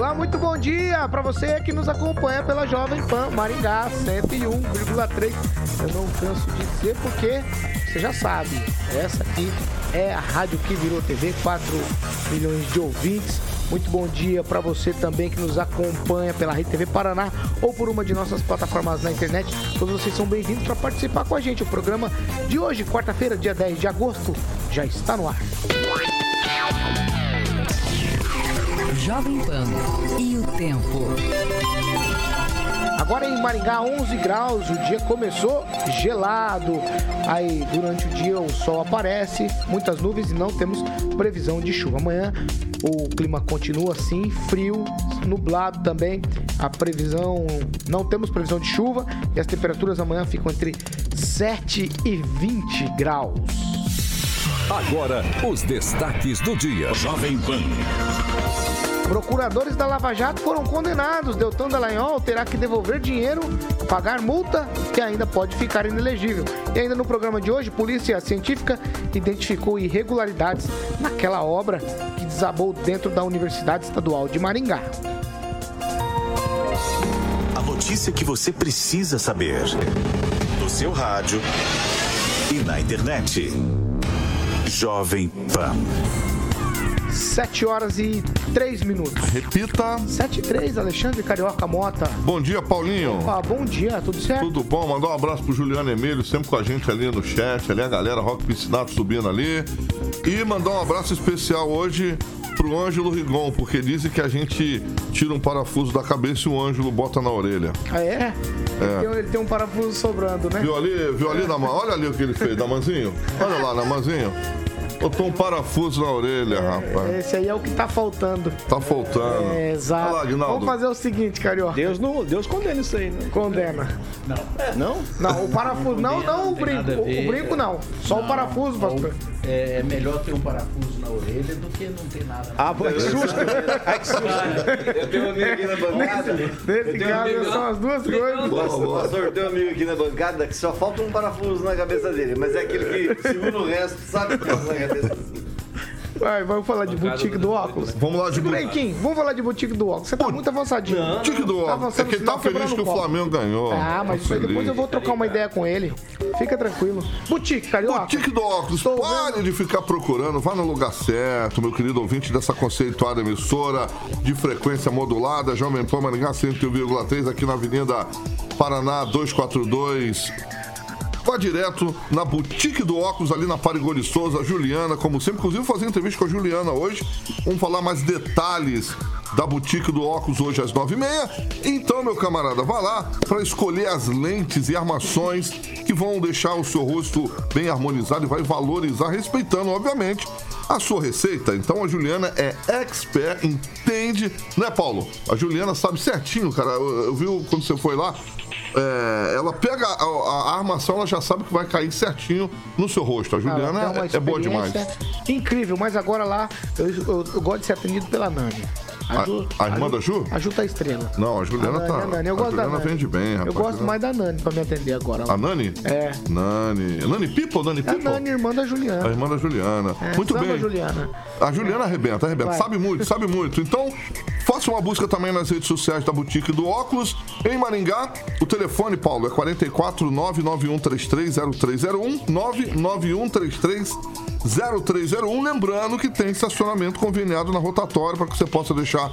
Olá, muito bom dia para você que nos acompanha pela Jovem Pan Maringá 101,3. Eu não canso de dizer porque você já sabe, essa aqui é a rádio que virou TV, 4 milhões de ouvintes. Muito bom dia para você também que nos acompanha pela Rede TV Paraná ou por uma de nossas plataformas na internet. Todos vocês são bem-vindos para participar com a gente. O programa de hoje, quarta-feira, dia 10 de agosto, já está no ar. Jovem Pan e o tempo. Agora em Maringá, 11 graus, o dia começou gelado. Aí durante o dia o sol aparece, muitas nuvens e não temos previsão de chuva. Amanhã o clima continua assim, frio, nublado também. A previsão, não temos previsão de chuva e as temperaturas amanhã ficam entre 7 e 20 graus. Agora, os destaques do dia. Jovem Pan. Procuradores da Lava Jato foram condenados. Deltan Dallagnol terá que devolver dinheiro, pagar multa e ainda pode ficar inelegível. E ainda no programa de hoje, Polícia Científica identificou irregularidades naquela obra que desabou dentro da Universidade Estadual de Maringá. A notícia que você precisa saber. No seu rádio e na internet. Jovem Pan. 7 horas e 3 minutos. Repita. 7 e 3, Alexandre Carioca Mota. Bom dia, Paulinho. Opa, bom dia, tudo certo? Tudo bom? Mandar um abraço pro Juliano Emílio, sempre com a gente ali no chat, ali a galera Rock Piscinato subindo ali. E mandar um abraço especial hoje pro Ângelo Rigon, porque dizem que a gente tira um parafuso da cabeça e o Ângelo bota na orelha. Ah, é? Ele, tem, ele tem um parafuso sobrando, né? Viu ali, viu ali, Naman? Olha ali o que ele fez, Namanzinho. Olha lá, Namanzinho. Botou um parafuso na orelha, rapaz. Esse aí é o que tá faltando. Tá faltando. É, exato. Olha lá. Vamos fazer o seguinte, Carioca. Deus, não, Deus condena isso aí, né? Condena. Não? Não, o parafuso. Não, não o tem brinco. nada a O, o brinco não. Só o parafuso, pastor. É, é melhor ter um parafuso na orelha do que não ter nada. Ah, pô, que susto. Ai, que susto. Eu tenho um amigo aqui na bancada. Nesse um caso, amigo são as duas coisas. Pastor, tem um amigo aqui na bancada que só falta um parafuso na cabeça dele, mas é aquele que segura o resto, sabe o que na cabeça. Vai, vamos falar de boutique do óculos. Vamos lá de Segura aí, Kim. Vamos falar de boutique do óculos. Você tá muito avançadinho. Tique do Tá óculos. É avançando, que ele tá senão feliz que o. Flamengo ganhou. Ah, mas Tá isso aí depois eu vou trocar uma ideia com ele. Fica tranquilo. Boutique, Carioca. Boutique do óculos, Estou pare de ficar procurando, vá no lugar certo, meu querido ouvinte dessa conceituada emissora de frequência modulada, Jovem Pan Maringá 101,3 aqui na Avenida Paraná 242. Vá direto na Boutique do Óculos, ali na Parigoli Souza, Juliana, como sempre. Inclusive, vou fazer entrevista com a Juliana hoje. Vamos falar mais detalhes da Boutique do Óculos hoje às 9h30. Então, meu camarada, vá lá para escolher as lentes e armações que vão deixar o seu rosto bem harmonizado e vai valorizar, respeitando, obviamente, a sua receita. Então, a Juliana é expert, entende, né, Paulo? A Juliana sabe certinho, cara. Eu, eu vi quando você foi lá. É, ela pega a, a- a armação, ela já sabe que vai cair certinho no seu rosto. A Juliana é, é boa demais. Incrível, mas agora lá eu, eu- eu gosto de ser atendido pela Nani. A- a irmã da Ju? A Ju tá estrela. Não, a Juliana A Nani, tá. a Nani, eu a gosto da Juliana Nani. vende bem, rapaz. Eu gosto mais da Nani pra me atender agora. A Nani? É. Nani. Nani ou Nani A Pipo? Nani, irmã da Juliana. A irmã da Juliana. É, Muito bem. Juliana. A Juliana arrebenta, arrebenta. Vai. Sabe muito, sabe muito. Então, faça uma busca também nas redes sociais da Boutique do Óculos. Em Maringá, o telefone, Paulo, é 44 99133 0301 99133 0301. Lembrando que tem estacionamento conveniado na rotatória para que você possa deixar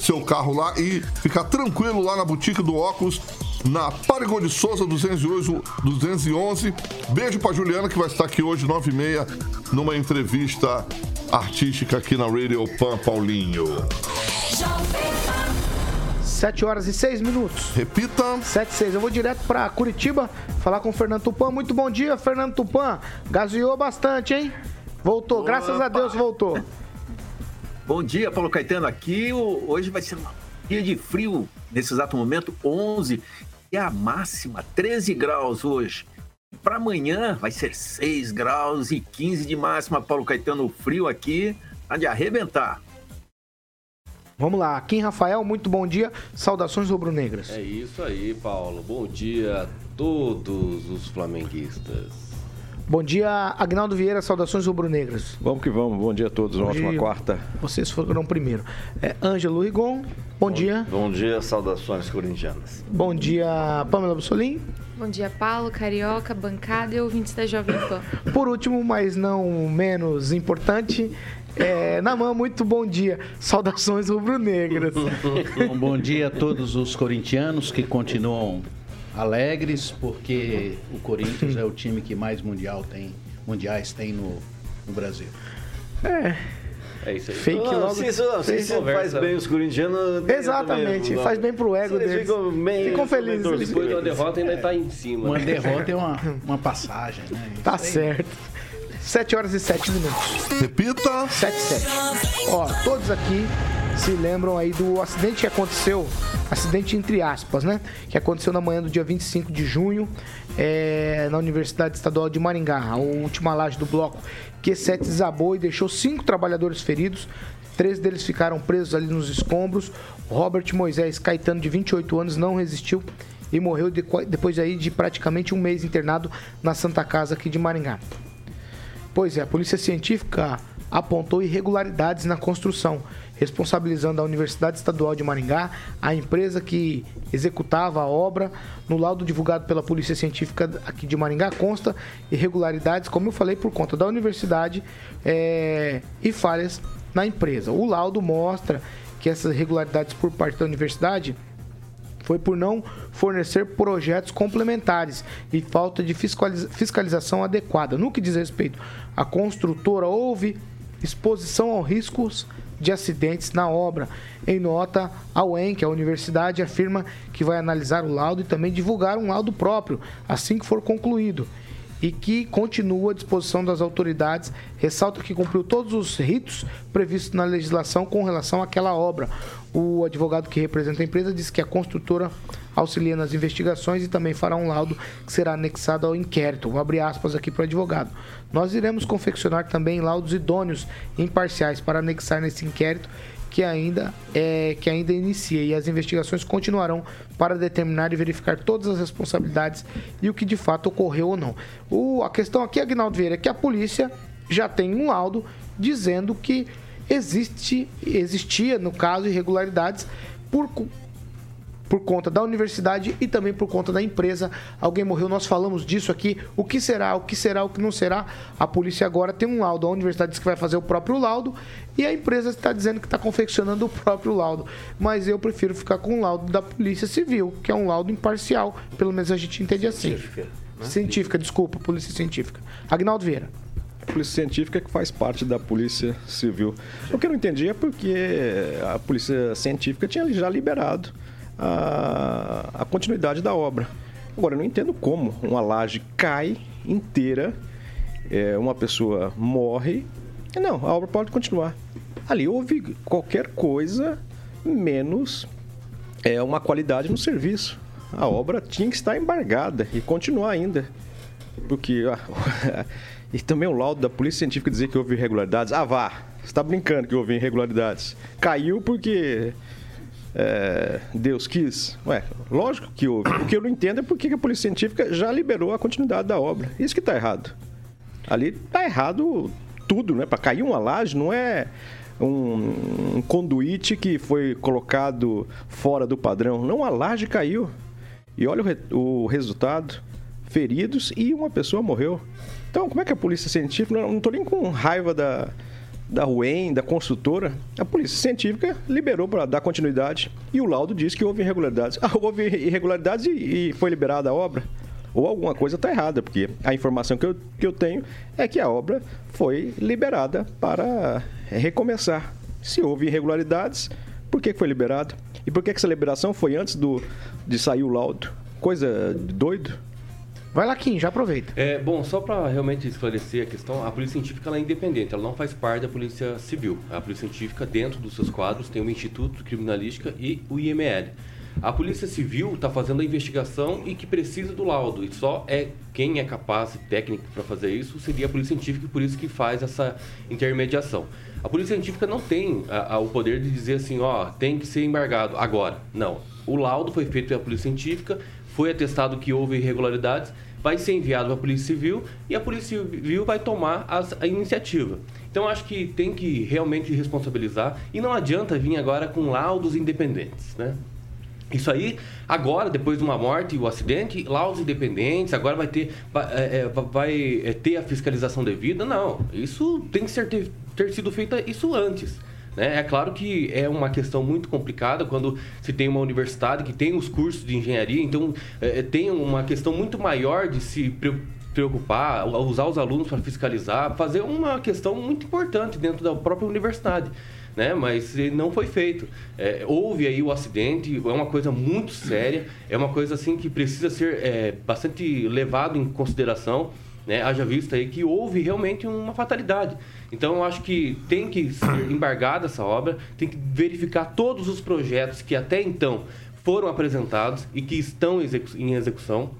seu carro lá e ficar tranquilo lá na Boutique do Óculos. Na Parigol de Souza 211, 211. Beijo pra Juliana que vai estar aqui hoje, 9h30, numa entrevista artística aqui na Radio Pan Paulinho. 7 horas e 6 minutos. Repita. 7 e 6. Eu vou direto pra Curitiba falar com o Fernando Tupan. Muito bom dia, Fernando Tupan. Gaseou bastante, hein? Voltou, graças a Deus voltou. Bom dia, Paulo Caetano aqui. O- Hoje vai ser um dia de frio, nesse exato momento, 11. E a máxima, 13 graus hoje. Para amanhã vai ser 6 graus e 15 de máxima, Paulo Caetano. O frio aqui tá de arrebentar. Vamos lá, Kim Rafael, muito bom dia. Saudações rubro-negras. É isso aí, Paulo. Bom dia a todos os flamenguistas. Bom dia, Agnaldo Vieira, saudações rubro-negras. Vamos que vamos. Bom dia a todos. Uma Bom ótima quarta. Vocês foram primeiro. É, Ângelo Rigon, bom dia. Bom dia, saudações corintianas. Bom dia, Pamela Bussolim. Bom dia, Paulo, Carioca, bancada e ouvintes da Jovem Pan. Por último, mas não menos importante, é, Namã, muito bom dia. Saudações rubro-negras. Bom, bom dia a todos os corintianos que continuam alegres, porque o Corinthians é o time que mais mundial tem, mundiais tem no, no Brasil. É, É isso aí. fake Ah, logo. se isso, se isso faz bem os corintianos. Exatamente, também, faz bem pro ego Eles deles. ficam bem- Ficam felizes. Depois da derrota ainda tá em cima. Uma derrota é uma, uma passagem, né? Isso Tá aí. certo. 7 horas e 7 minutos. Repita. 7 e 7. Ó, todos aqui se lembram aí do acidente que aconteceu, acidente entre aspas, né? Que aconteceu na manhã do dia 25 de junho, é, na Universidade Estadual de Maringá. A última laje do bloco Q7 desabou e deixou cinco trabalhadores feridos. Três deles ficaram presos ali nos escombros. Robert Moisés Caetano, de 28 anos, não resistiu e morreu de- depois aí de praticamente um mês internado na Santa Casa aqui de Maringá. Pois é, a polícia científica apontou irregularidades na construção, responsabilizando a Universidade Estadual de Maringá, a empresa que executava a obra. No laudo divulgado pela Polícia Científica aqui de Maringá consta irregularidades, como eu falei, por conta da universidade é, e falhas na empresa. O laudo mostra que essas irregularidades por parte da universidade foi por não fornecer projetos complementares e falta de fiscaliza- fiscalização adequada. No que diz respeito à construtora, houve exposição aos riscos de acidentes na obra. Em nota, a que é a universidade, afirma que vai analisar o laudo e também divulgar um laudo próprio assim que for concluído e que continua à disposição das autoridades. Ressalta que cumpriu todos os ritos previstos na legislação com relação àquela obra. O advogado que representa a empresa disse que a construtora auxilia nas investigações e também fará um laudo que será anexado ao inquérito. Vou abrir aspas aqui para o advogado. Nós iremos confeccionar também laudos idôneos imparciais para anexar nesse inquérito que ainda é que ainda inicia e as investigações continuarão para determinar e verificar todas as responsabilidades e o que de fato ocorreu ou não. O, a questão aqui, Agnaldo Vieira, é que a polícia já tem um laudo dizendo que existe existia no caso irregularidades por por conta da universidade e também por conta da empresa. Alguém morreu, nós falamos disso aqui. O que será, o que será, o que não será? A polícia agora tem um laudo. A universidade diz que vai fazer o próprio laudo e a empresa está dizendo que está confeccionando o próprio laudo. Mas eu prefiro ficar com o laudo da Polícia Civil, que é um laudo imparcial. Pelo menos a gente entende assim. Científica, científica desculpa, Polícia Científica. Agnaldo Vieira. Polícia Científica que faz parte da Polícia Civil. O que eu não entendi é porque a Polícia Científica tinha já liberado a, a continuidade da obra. Agora, eu não entendo como uma laje cai inteira, é, uma pessoa morre, não, a obra pode continuar. Ali houve qualquer coisa menos é, uma qualidade no serviço. A obra tinha que estar embargada e continuar ainda. Porque. ah, e também o laudo da Polícia Científica dizer que houve irregularidades. Ah, vá! Você está brincando que houve irregularidades. Caiu porque. é, Deus quis. Ué, lógico que houve. O que eu não entendo é por que a Polícia Científica já liberou a continuidade da obra. Isso que está errado. Ali está errado tudo, né? Para cair uma laje não é um, um conduíte que foi colocado fora do padrão. Não, a laje caiu. E olha o, re- o resultado: feridos e uma pessoa morreu. Então, como é que a polícia científica. Não estou nem com raiva da, da UEM, da construtora. A polícia científica liberou para dar continuidade. E o laudo diz que houve irregularidades. Ah, houve irregularidades e, e foi liberada a obra. Ou alguma coisa está errada, porque a informação que eu, que eu tenho é que a obra foi liberada para recomeçar. Se houve irregularidades, por que foi liberado? E por que que essa liberação foi antes do, de sair o laudo? Coisa doido. Vai lá, Kim, já aproveita. É, bom, só para realmente esclarecer a questão, a polícia científica é independente, ela não faz parte da polícia civil. A polícia científica, dentro dos seus quadros, tem o Instituto Criminalística e o IML. A polícia civil está fazendo a investigação e que precisa do laudo. E só é quem é capaz e técnico para fazer isso seria a polícia científica e por isso que faz essa intermediação. A polícia científica não tem a, a, o poder de dizer assim, ó, tem que ser embargado agora. Não. O laudo foi feito pela polícia científica, foi atestado que houve irregularidades, vai ser enviado para a polícia civil e a polícia civil vai tomar as, a iniciativa. Então acho que tem que realmente responsabilizar e não adianta vir agora com laudos independentes, né? Isso aí, agora, depois de uma morte e o acidente, lá os independentes, agora vai ter, vai, é, vai é, ter a fiscalização devida. Não, isso tem que ser, ter, ter sido feito isso antes. Né? É claro que é uma questão muito complicada quando se tem uma universidade que tem os cursos de engenharia, então é, tem uma questão muito maior de se preocupar, usar os alunos para fiscalizar, fazer uma questão muito importante dentro da própria universidade né? Mas não foi feito. É, houve aí o acidente, é uma coisa muito séria, é uma coisa assim que precisa ser é, bastante levado em consideração, né? Haja vista aí que houve realmente uma fatalidade. Então eu acho que tem que ser embargada essa obra, tem que verificar todos os projetos que até então foram apresentados e que estão em execução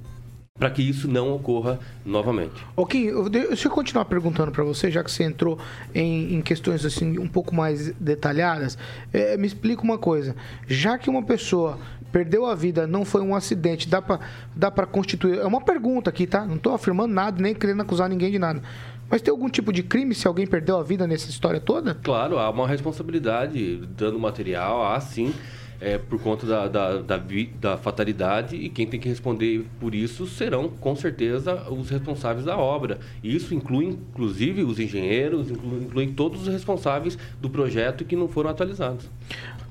para que isso não ocorra novamente. Ok, deixa eu continuar perguntando para você, já que você entrou em, em, questões assim um pouco mais detalhadas. É, me explica uma coisa: já que uma pessoa perdeu a vida, não foi um acidente, dá para dá para constituir? É uma pergunta aqui, tá? Não estou afirmando nada, nem querendo acusar ninguém de nada. Mas tem algum tipo de crime se alguém perdeu a vida nessa história toda? Claro, há uma responsabilidade dando material, há sim é, por conta da, da, da, da, fatalidade e quem tem que responder por isso serão, com certeza, os responsáveis da obra. Isso inclui, inclusive, os engenheiros, inclui, inclui todos os responsáveis do projeto que não foram atualizados.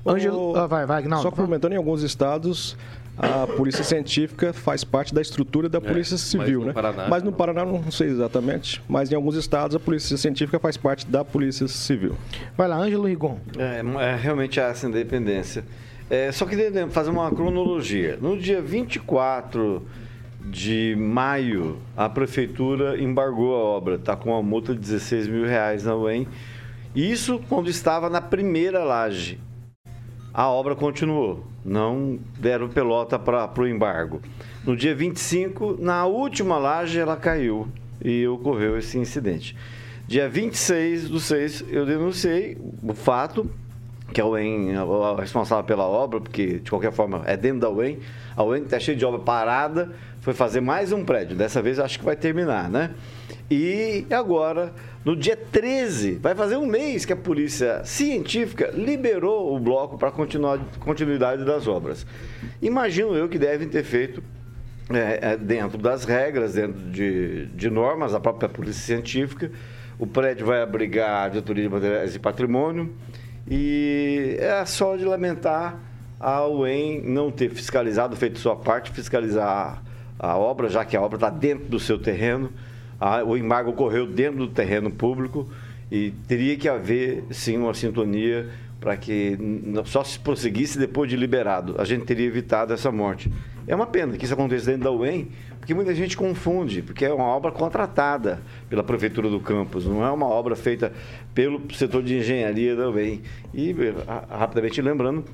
Ângelo, ah, vai, vai, não, Só complementando, em alguns estados a polícia científica faz parte da estrutura da é, polícia é, civil, mas né? Paraná, mas no Paraná não sei exatamente, mas em alguns estados a polícia científica faz parte da polícia civil. Vai lá, Ângelo Rigon. É, é realmente há essa independência. É, só queria fazer uma cronologia. No dia 24 de maio, a prefeitura embargou a obra, está com uma multa de 16 mil reais na UEM. Isso quando estava na primeira laje. A obra continuou, não deram pelota para o embargo. No dia 25, na última laje, ela caiu e ocorreu esse incidente. Dia 26 do 6, eu denunciei o fato, que é o UEM responsável pela obra, porque de qualquer forma é dentro da UEM. A UEM está cheia de obra parada, foi fazer mais um prédio. Dessa vez acho que vai terminar, né? E agora, no dia 13, vai fazer um mês que a polícia científica liberou o bloco para continuidade das obras. Imagino eu que devem ter feito é, é, dentro das regras, dentro de, de normas, a própria polícia científica. O prédio vai abrigar a diretoria de materiais e patrimônio e é só de lamentar a UEM não ter fiscalizado, feito sua parte, fiscalizar a obra, já que a obra está dentro do seu terreno. A, o embargo ocorreu dentro do terreno público e teria que haver, sim, uma sintonia para que só se prosseguisse depois de liberado. A gente teria evitado essa morte. É uma pena que isso aconteça dentro da UEM, porque muita gente confunde, porque é uma obra contratada pela Prefeitura do Campus, não é uma obra feita pelo setor de engenharia da UEM. E, rapidamente lembrando,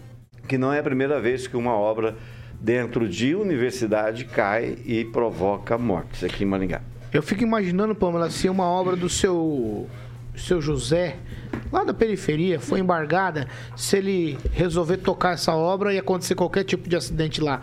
que não é a primeira vez que uma obra dentro de universidade cai e provoca mortes aqui em Maringá. Eu fico imaginando, Pamela, se uma obra do seu, seu José, lá da periferia, foi embargada, se ele resolver tocar essa obra e acontecer qualquer tipo de acidente lá.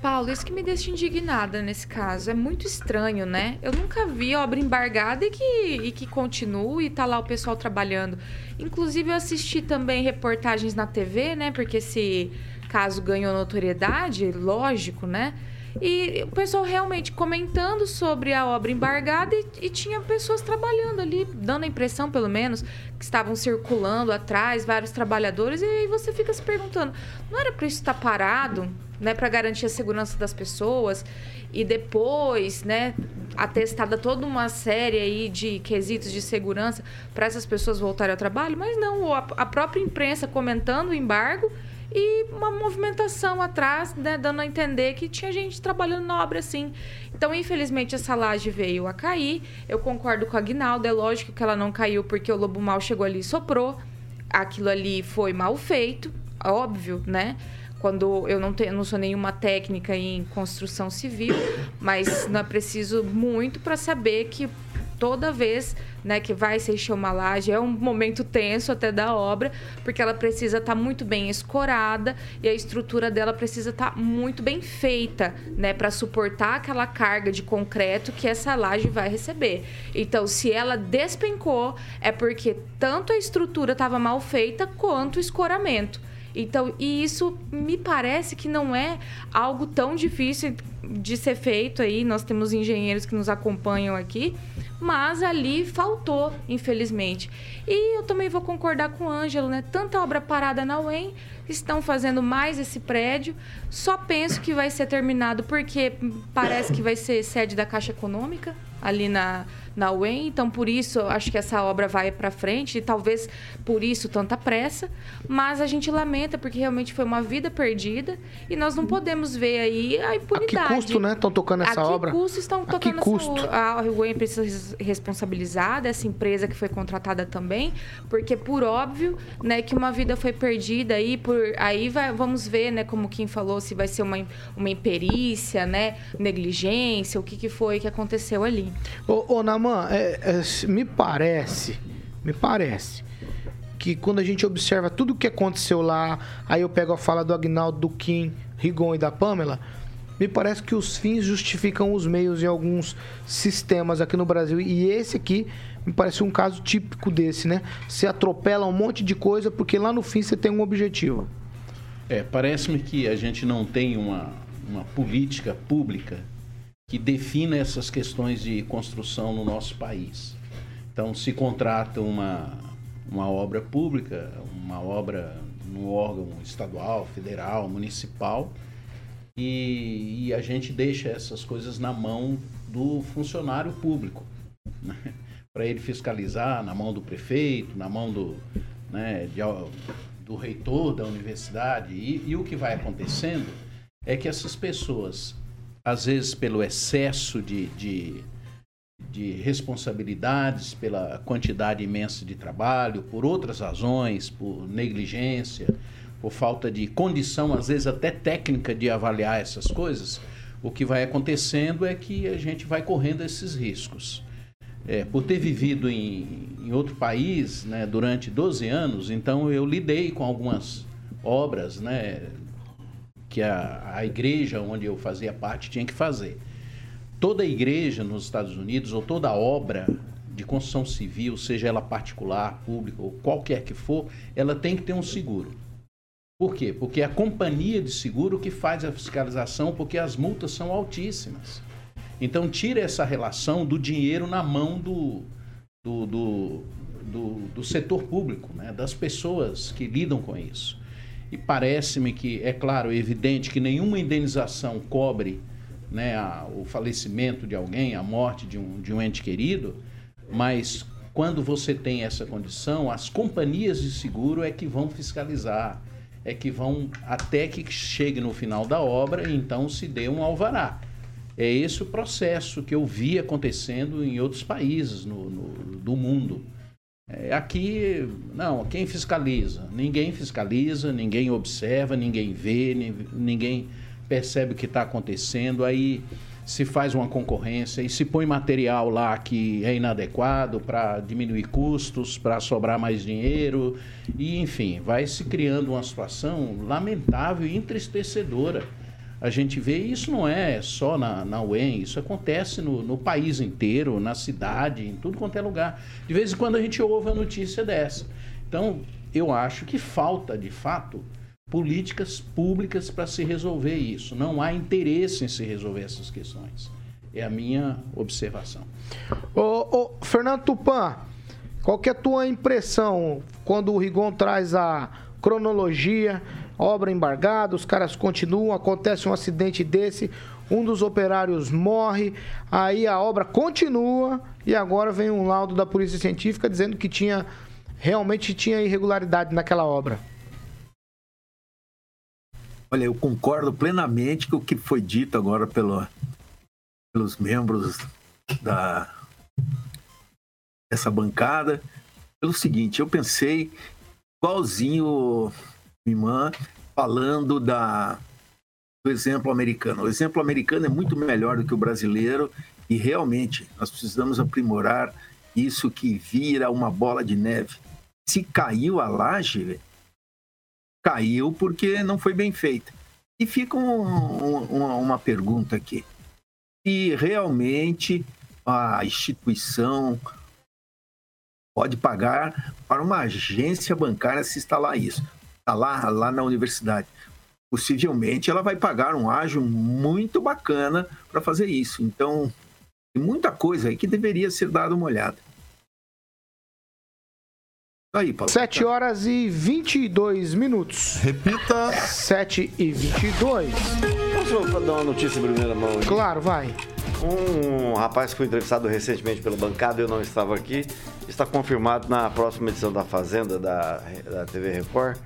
Paulo, isso que me deixa indignada nesse caso. É muito estranho, né? Eu nunca vi obra embargada e que, e que continue e tá lá o pessoal trabalhando. Inclusive, eu assisti também reportagens na TV, né? Porque esse caso ganhou notoriedade, lógico, né? E o pessoal realmente comentando sobre a obra embargada e, e, tinha pessoas trabalhando ali, dando a impressão, pelo menos, que estavam circulando atrás, vários trabalhadores, e aí você fica se perguntando, não era para isso estar parado, né, para garantir a segurança das pessoas? E depois, né, atestada toda uma série aí de quesitos de segurança para essas pessoas voltarem ao trabalho? Mas não, a, a própria imprensa comentando o embargo e uma movimentação atrás, né, dando a entender que tinha gente trabalhando na obra assim. Então, infelizmente, essa laje veio a cair. Eu concordo com a Guinalda, é lógico que ela não caiu porque o lobo mal chegou ali e soprou. Aquilo ali foi mal feito, óbvio, né? quando eu não, tenho, não sou nenhuma técnica em construção civil, mas não é preciso muito para saber que toda vez né, que vai se encher uma laje é um momento tenso até da obra, porque ela precisa estar tá muito bem escorada e a estrutura dela precisa estar tá muito bem feita, né, para suportar aquela carga de concreto que essa laje vai receber. Então, se ela despencou, é porque tanto a estrutura estava mal feita quanto o escoramento. Então, e isso me parece que não é algo tão difícil de ser feito aí. Nós temos engenheiros que nos acompanham aqui, mas ali faltou, infelizmente. E eu também vou concordar com o Ângelo, né? Tanta obra parada na UEM, estão fazendo mais esse prédio. Só penso que vai ser terminado porque parece que vai ser sede da Caixa Econômica ali na na UEM, então por isso acho que essa obra vai para frente e talvez por isso tanta pressa, mas a gente lamenta porque realmente foi uma vida perdida e nós não podemos ver aí a impunidade. A que custo, né? Estão tocando essa a obra? A que custo estão tocando a que custo? essa A UEM precisa ser responsabilizada, essa empresa que foi contratada também, porque por óbvio, né, que uma vida foi perdida aí por aí vai, vamos ver, né, como quem falou se vai ser uma uma imperícia, né, negligência, o que que foi que aconteceu ali. Ô, ô Naman, é, é, me parece, me parece que quando a gente observa tudo o que aconteceu lá, aí eu pego a fala do Agnaldo, do Kim, Rigon e da Pamela, me parece que os fins justificam os meios em alguns sistemas aqui no Brasil. E esse aqui me parece um caso típico desse, né? Você atropela um monte de coisa porque lá no fim você tem um objetivo. É, parece-me que a gente não tem uma, uma política pública que defina essas questões de construção no nosso país. Então, se contrata uma, uma obra pública, uma obra no órgão estadual, federal, municipal, e, e a gente deixa essas coisas na mão do funcionário público, né? para ele fiscalizar, na mão do prefeito, na mão do, né, de, do reitor da universidade. E, e o que vai acontecendo é que essas pessoas às vezes pelo excesso de, de, de, responsabilidades, pela quantidade imensa de trabalho, por outras razões, por negligência, por falta de condição, às vezes até técnica de avaliar essas coisas, o que vai acontecendo é que a gente vai correndo esses riscos. É, por ter vivido em, em outro país né, durante 12 anos, então eu lidei com algumas obras, né, que a, a igreja onde eu fazia parte tinha que fazer. Toda igreja nos Estados Unidos, ou toda obra de construção civil, seja ela particular, pública ou qualquer que for, ela tem que ter um seguro. Por quê? Porque é a companhia de seguro que faz a fiscalização, porque as multas são altíssimas. Então, tira essa relação do dinheiro na mão do, do, do, do, do setor público, né? das pessoas que lidam com isso. E parece-me que, é claro, é evidente que nenhuma indenização cobre né, a, o falecimento de alguém, a morte de um, de um ente querido, mas quando você tem essa condição, as companhias de seguro é que vão fiscalizar, é que vão até que chegue no final da obra e então se dê um alvará. É esse o processo que eu vi acontecendo em outros países no, no do mundo. É, aqui, não, quem fiscaliza? Ninguém fiscaliza, ninguém observa, ninguém vê, ninguém percebe o que está acontecendo. Aí se faz uma concorrência e se põe material lá que é inadequado para diminuir custos, para sobrar mais dinheiro, e enfim, vai se criando uma situação lamentável e entristecedora a gente vê, e isso não é só na, na UEM, isso acontece no, no país inteiro, na cidade, em tudo quanto é lugar. De vez em quando a gente ouve a notícia dessa. Então, eu acho que falta, de fato, políticas públicas para se resolver isso. Não há interesse em se resolver essas questões. É a minha observação. Ô, ô, Fernando Tupan, qual que é a tua impressão quando o Rigon traz a cronologia obra embargada, os caras continuam, acontece um acidente desse, um dos operários morre, aí a obra continua e agora vem um laudo da polícia científica dizendo que tinha realmente tinha irregularidade naquela obra. Olha, eu concordo plenamente com o que foi dito agora pelo, pelos membros da dessa bancada. Pelo seguinte, eu pensei igualzinho Imã falando da, do exemplo americano. O exemplo americano é muito melhor do que o brasileiro e realmente nós precisamos aprimorar isso que vira uma bola de neve. Se caiu a laje, caiu porque não foi bem feita. E fica um, um, uma pergunta aqui. Se realmente a instituição pode pagar para uma agência bancária se instalar isso. Está lá, lá na universidade. Possivelmente ela vai pagar um ágio muito bacana para fazer isso. Então, tem muita coisa aí que deveria ser dada uma olhada. Aí, Paulo. 7 horas e 22 minutos. Repita. 7 e 22. Posso dar uma notícia em primeira mão? Aqui? Claro, vai. Um rapaz que foi entrevistado recentemente pela bancada, eu não estava aqui, está confirmado na próxima edição da Fazenda da, da TV Record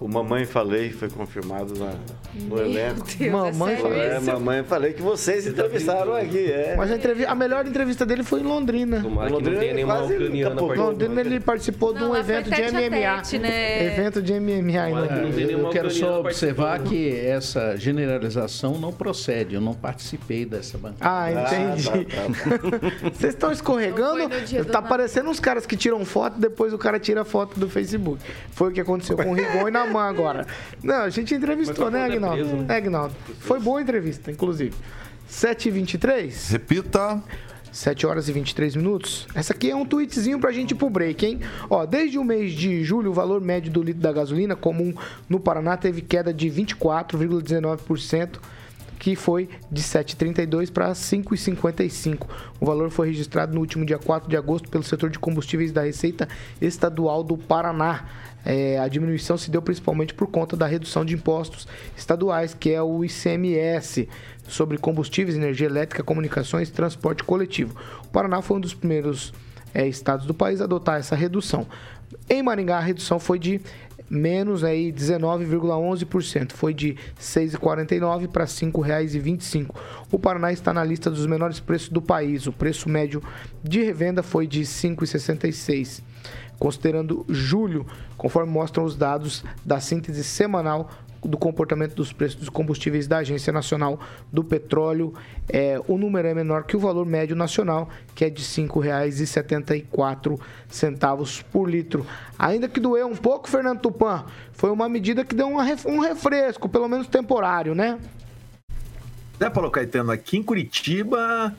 o Mamãe Falei foi confirmado na, no Meu elenco. Deus, Mamãe é sério É, mamãe falei que vocês entrevistaram aqui, é. Mas a, a melhor entrevista dele foi em Londrina. Tomara que não Londrina tenha é nenhuma quase ucraniana participando. Londrina ele participou de Não, um lá foi evento de tete a MMA. tete, né? Evento de MMA em Londrina. Eu quero só observar que essa generalização não procede. Eu não participei dessa bancada. Ah, entendi. Vocês estão escorregando? Não foi no dia do Tá parecendo uns caras que tiram foto depois o cara tira foto do Facebook. Foi o que aconteceu com o Rigon e na agora. Não, a gente entrevistou, Mas né, é Agnaldo? preso, né? É, Agnaldo. Foi boa a entrevista, inclusive. 7h23. Repita. 7 horas e 23 minutos. Essa aqui é um tweetzinho pra gente ir pro break, hein? Ó, desde o mês de julho, o valor médio do litro da gasolina comum no Paraná teve queda de 24,19%, que foi de 7,32 para 5,55. O valor foi registrado no último dia 4 de agosto pelo setor de combustíveis da Receita Estadual do Paraná. É, a diminuição se deu principalmente por conta da redução de impostos estaduais, que é o ICMS, sobre combustíveis, energia elétrica, comunicações e transporte coletivo. O Paraná foi um dos primeiros é, estados do país a adotar essa redução. Em Maringá, a redução foi de menos aí 19,11%, foi de R$ 6,49 para R$ 5,25. O Paraná está na lista dos menores preços do país. O preço médio de revenda foi de R$ 5,66. Considerando julho, conforme mostram os dados da síntese semanal do comportamento dos preços dos combustíveis da Agência Nacional do Petróleo, é, o número é menor que o valor médio nacional, que é de R$ 5,74 por litro. Ainda que doeu um pouco, Fernando Tupan, foi uma medida que deu um refresco, pelo menos temporário, né? Né, Paulo Caetano? Aqui em Curitiba,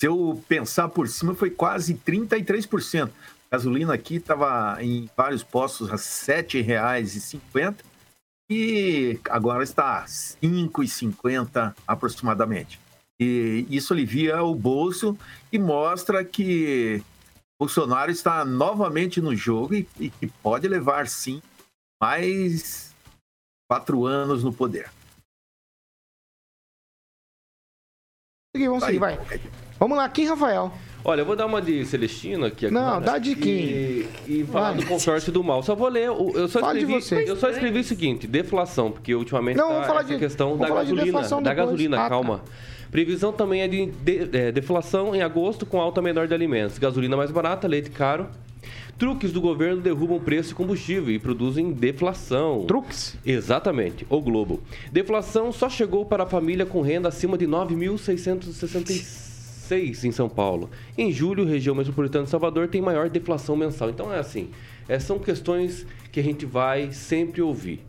se eu pensar por cima, foi quase 33%. gasolina aqui estava em vários postos a R$ 7,50 e agora está a R$ 5,50 aproximadamente. E isso alivia o bolso e mostra que Bolsonaro está novamente no jogo e, e que pode levar, sim, mais quatro anos no poder. Vamos seguir, vai. Vamos lá, Kim Rafael. Olha, eu vou dar uma de Celestino aqui. Não, agora, dá de E, e falar Vai. do consórcio do mal. Só vou ler. o- Eu só, de escrevi, você. eu só escrevi o seguinte: deflação, porque ultimamente Não, tá falar essa de- questão vamos da falar de gasolina. deflação Da depois. gasolina, Ah, tá. calma. Previsão também é de, de- é, deflação em agosto com alta menor de alimentos. Gasolina mais barata, leite caro. Truques do governo derrubam preço de combustível e produzem deflação. Truques? Exatamente, o Globo. Deflação só chegou para a família com renda acima de 9.666 em São Paulo. Em julho, região metropolitana de Salvador tem maior deflação mensal. Então é assim, é, são questões que a gente vai sempre ouvir.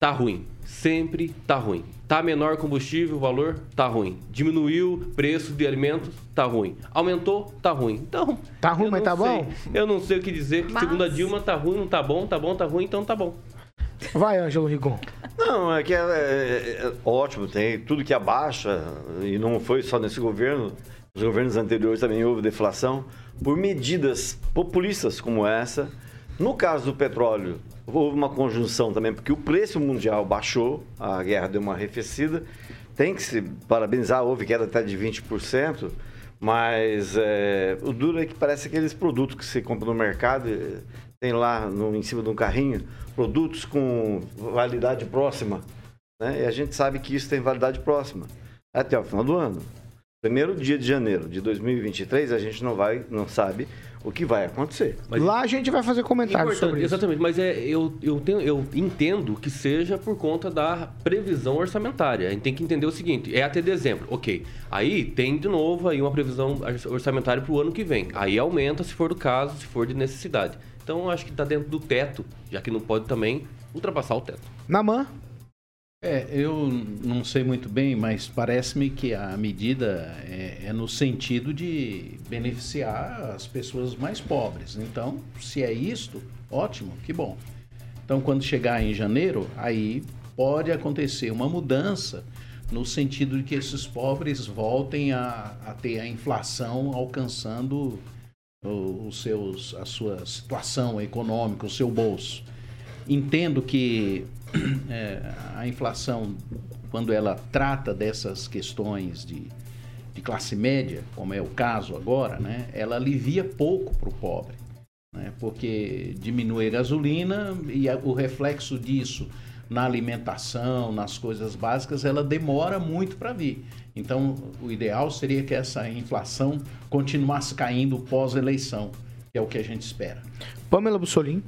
Tá ruim, sempre tá ruim. Tá menor combustível, o valor tá ruim. Diminuiu o preço de alimentos, tá ruim. Aumentou, tá ruim. Então, Tá ruim, mas tá sei. bom? Eu não sei o que dizer, que Mas- segundo a Dilma tá ruim, não tá bom, tá bom, tá ruim, então tá bom. Vai, Ângelo Rigon. Não, é que é, é- é ótimo, tem tudo que abaixa, e não foi só nesse governo, nos governos anteriores também houve deflação, por medidas populistas como essa. No caso do petróleo, houve uma conjunção também, porque o preço mundial baixou, a guerra deu uma arrefecida. Tem que se parabenizar, houve queda até de 20%, mas é, o duro é que parece aqueles produtos que você compra no mercado, eh, tem lá no- em cima de um carrinho, produtos com validade próxima. Né? E a gente sabe que isso tem validade próxima, até o final do ano. Primeiro dia de janeiro de 2023, a gente não vai, não sabe o que vai acontecer. Mas... Lá a gente vai fazer comentários sobre isso. Exatamente, mas é, eu, eu, tenho, eu entendo que seja por conta da previsão orçamentária. A gente tem que entender o seguinte, é até dezembro, ok. Aí tem de novo aí uma previsão orçamentária para o ano que vem. Aí aumenta se for do caso, se for de necessidade. Então acho que está dentro do teto, já que não pode também ultrapassar o teto. Namã? É, eu não sei muito bem, mas parece-me que a medida é, é, no sentido de beneficiar as pessoas mais pobres. Então, se é isto, ótimo, que bom. Então, quando chegar em janeiro, aí pode acontecer uma mudança no sentido de que esses pobres voltem a, a ter a inflação alcançando os seus, a sua situação econômica, o seu bolso. Entendo que é, a inflação, quando ela trata dessas questões de, de classe média, como é o caso agora, né, ela alivia pouco para o pobre. Né, porque diminui a gasolina e a, o reflexo disso na alimentação, nas coisas básicas, ela demora muito para vir. Então, o ideal seria que essa inflação continuasse caindo pós-eleição, que é o que a gente espera. Pamela Bussolini.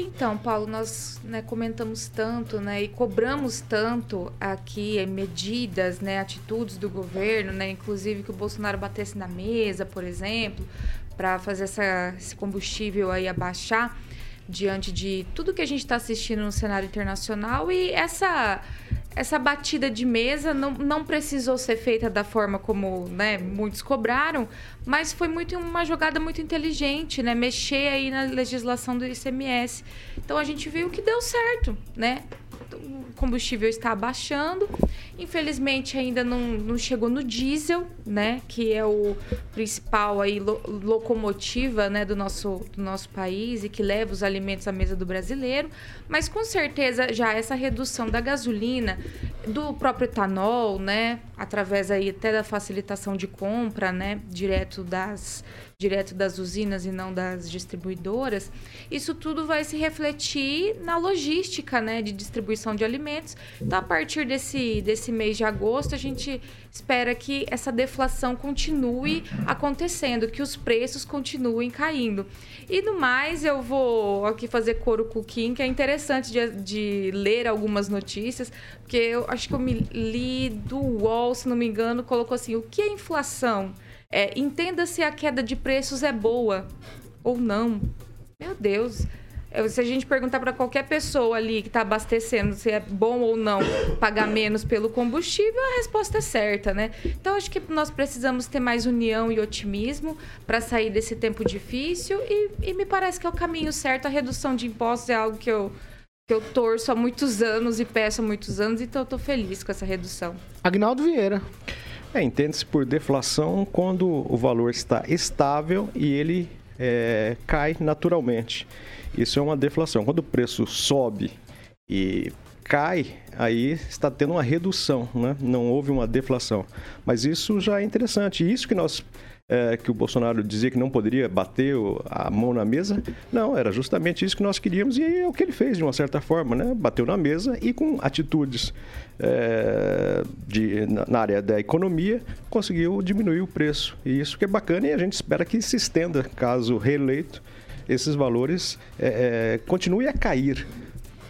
Então, Paulo, nós né, comentamos tanto né, e cobramos tanto aqui medidas, né, atitudes do governo, né, inclusive que o Bolsonaro batesse na mesa, por exemplo, para fazer essa, esse combustível aí abaixar diante de tudo que a gente está assistindo no cenário internacional. E essa essa batida de mesa não, não precisou ser feita da forma como né, muitos cobraram, mas foi muito uma jogada muito inteligente, né? Mexer aí na legislação do ICMS. Então a gente viu que deu certo, né? O combustível está abaixando. Infelizmente ainda não, não chegou no diesel, né? Que é o principal aí lo, locomotiva, né, do nosso do nosso país e que leva os alimentos à mesa do brasileiro. Mas com certeza já essa redução da gasolina, do próprio etanol, né, através aí até da facilitação de compra, né, direto das direto das usinas e não das distribuidoras, isso tudo vai se refletir na logística, né, de distribuição de alimentos. Então, a partir desse, desse mês de agosto, a gente espera que essa deflação continue acontecendo, que os preços continuem caindo. E no mais, eu vou aqui fazer coro com o Kim, que é interessante de, de ler algumas notícias, porque eu acho que eu me li do UOL, se não me engano, colocou assim: o que é inflação? É, entenda se a queda de preços é boa ou não. Meu Deus. Se a gente perguntar para qualquer pessoa ali que está abastecendo se é bom ou não pagar menos pelo combustível, a resposta é certa, né? Então acho que nós precisamos ter mais união e otimismo para sair desse tempo difícil e, e, me parece que é o caminho certo. A redução de impostos é algo que eu, que eu torço há muitos anos e peço há muitos anos, então eu estou feliz com essa redução. Agnaldo Vieira. É, entende-se por deflação quando o valor está estável e ele é, cai naturalmente. Isso é uma deflação. Quando o preço sobe e cai, aí está tendo uma redução, né? não houve uma deflação. Mas isso já é interessante. Isso que nós é, que o Bolsonaro dizia que não poderia bater a mão na mesa. Não, era justamente isso que nós queríamos e é o que ele fez de uma certa forma, né? Bateu na mesa e com atitudes é, de, na área da economia conseguiu diminuir o preço. E isso que é bacana e a gente espera que se estenda, caso reeleito, esses valores é, é continuem a cair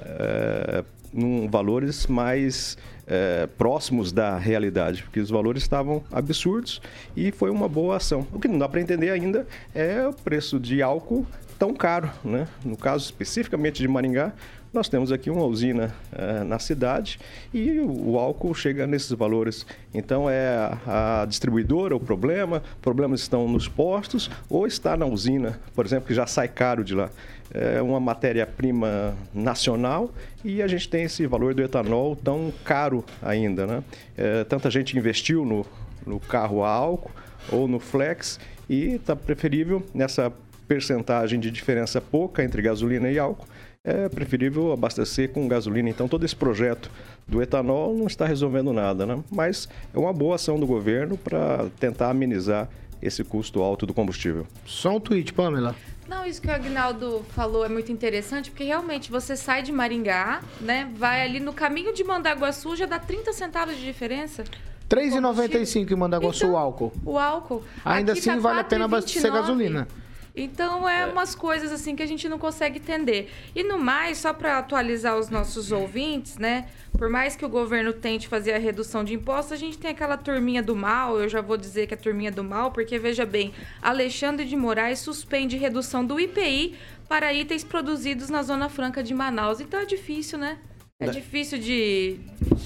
é, em valores mais é, próximos da realidade, porque os valores estavam absurdos e foi uma boa ação. O que não dá para entender ainda é o preço de álcool tão caro, né? No caso especificamente de Maringá, nós temos aqui uma usina é, na cidade e o, o, álcool chega nesses valores. Então é a, a, distribuidora o problema, problemas estão nos postos ou está na usina, por exemplo, que já sai caro de lá. É uma matéria-prima nacional e a gente tem esse valor do etanol tão caro ainda. Né? É, tanta gente investiu no, no carro a álcool ou no flex e está preferível nessa percentagem de diferença pouca entre gasolina e álcool é preferível abastecer com gasolina. Então, todo esse projeto do etanol não está resolvendo nada, né? Mas é uma boa ação do governo para tentar amenizar esse custo alto do combustível. Só um tweet, Pamela. Não, isso que o Agnaldo falou é muito interessante, porque realmente você sai de Maringá, né? Vai ali no caminho de Mandaguaçu, já dá 30 centavos de diferença. 3,95 em Mandaguaçu o álcool. O álcool. Ainda Aqui assim tá vale a pena abastecer 4,29. gasolina. Então é, umas coisas assim que a gente não consegue entender. E no mais, só para atualizar os nossos ouvintes, né? Por mais que o governo tente fazer a redução de impostos, a gente tem aquela turminha do mal, eu já vou dizer que é a turminha do mal, porque veja bem, Alexandre de Moraes suspende redução do IPI para itens produzidos na Zona Franca de Manaus. Então é difícil, né? É Né? difícil de,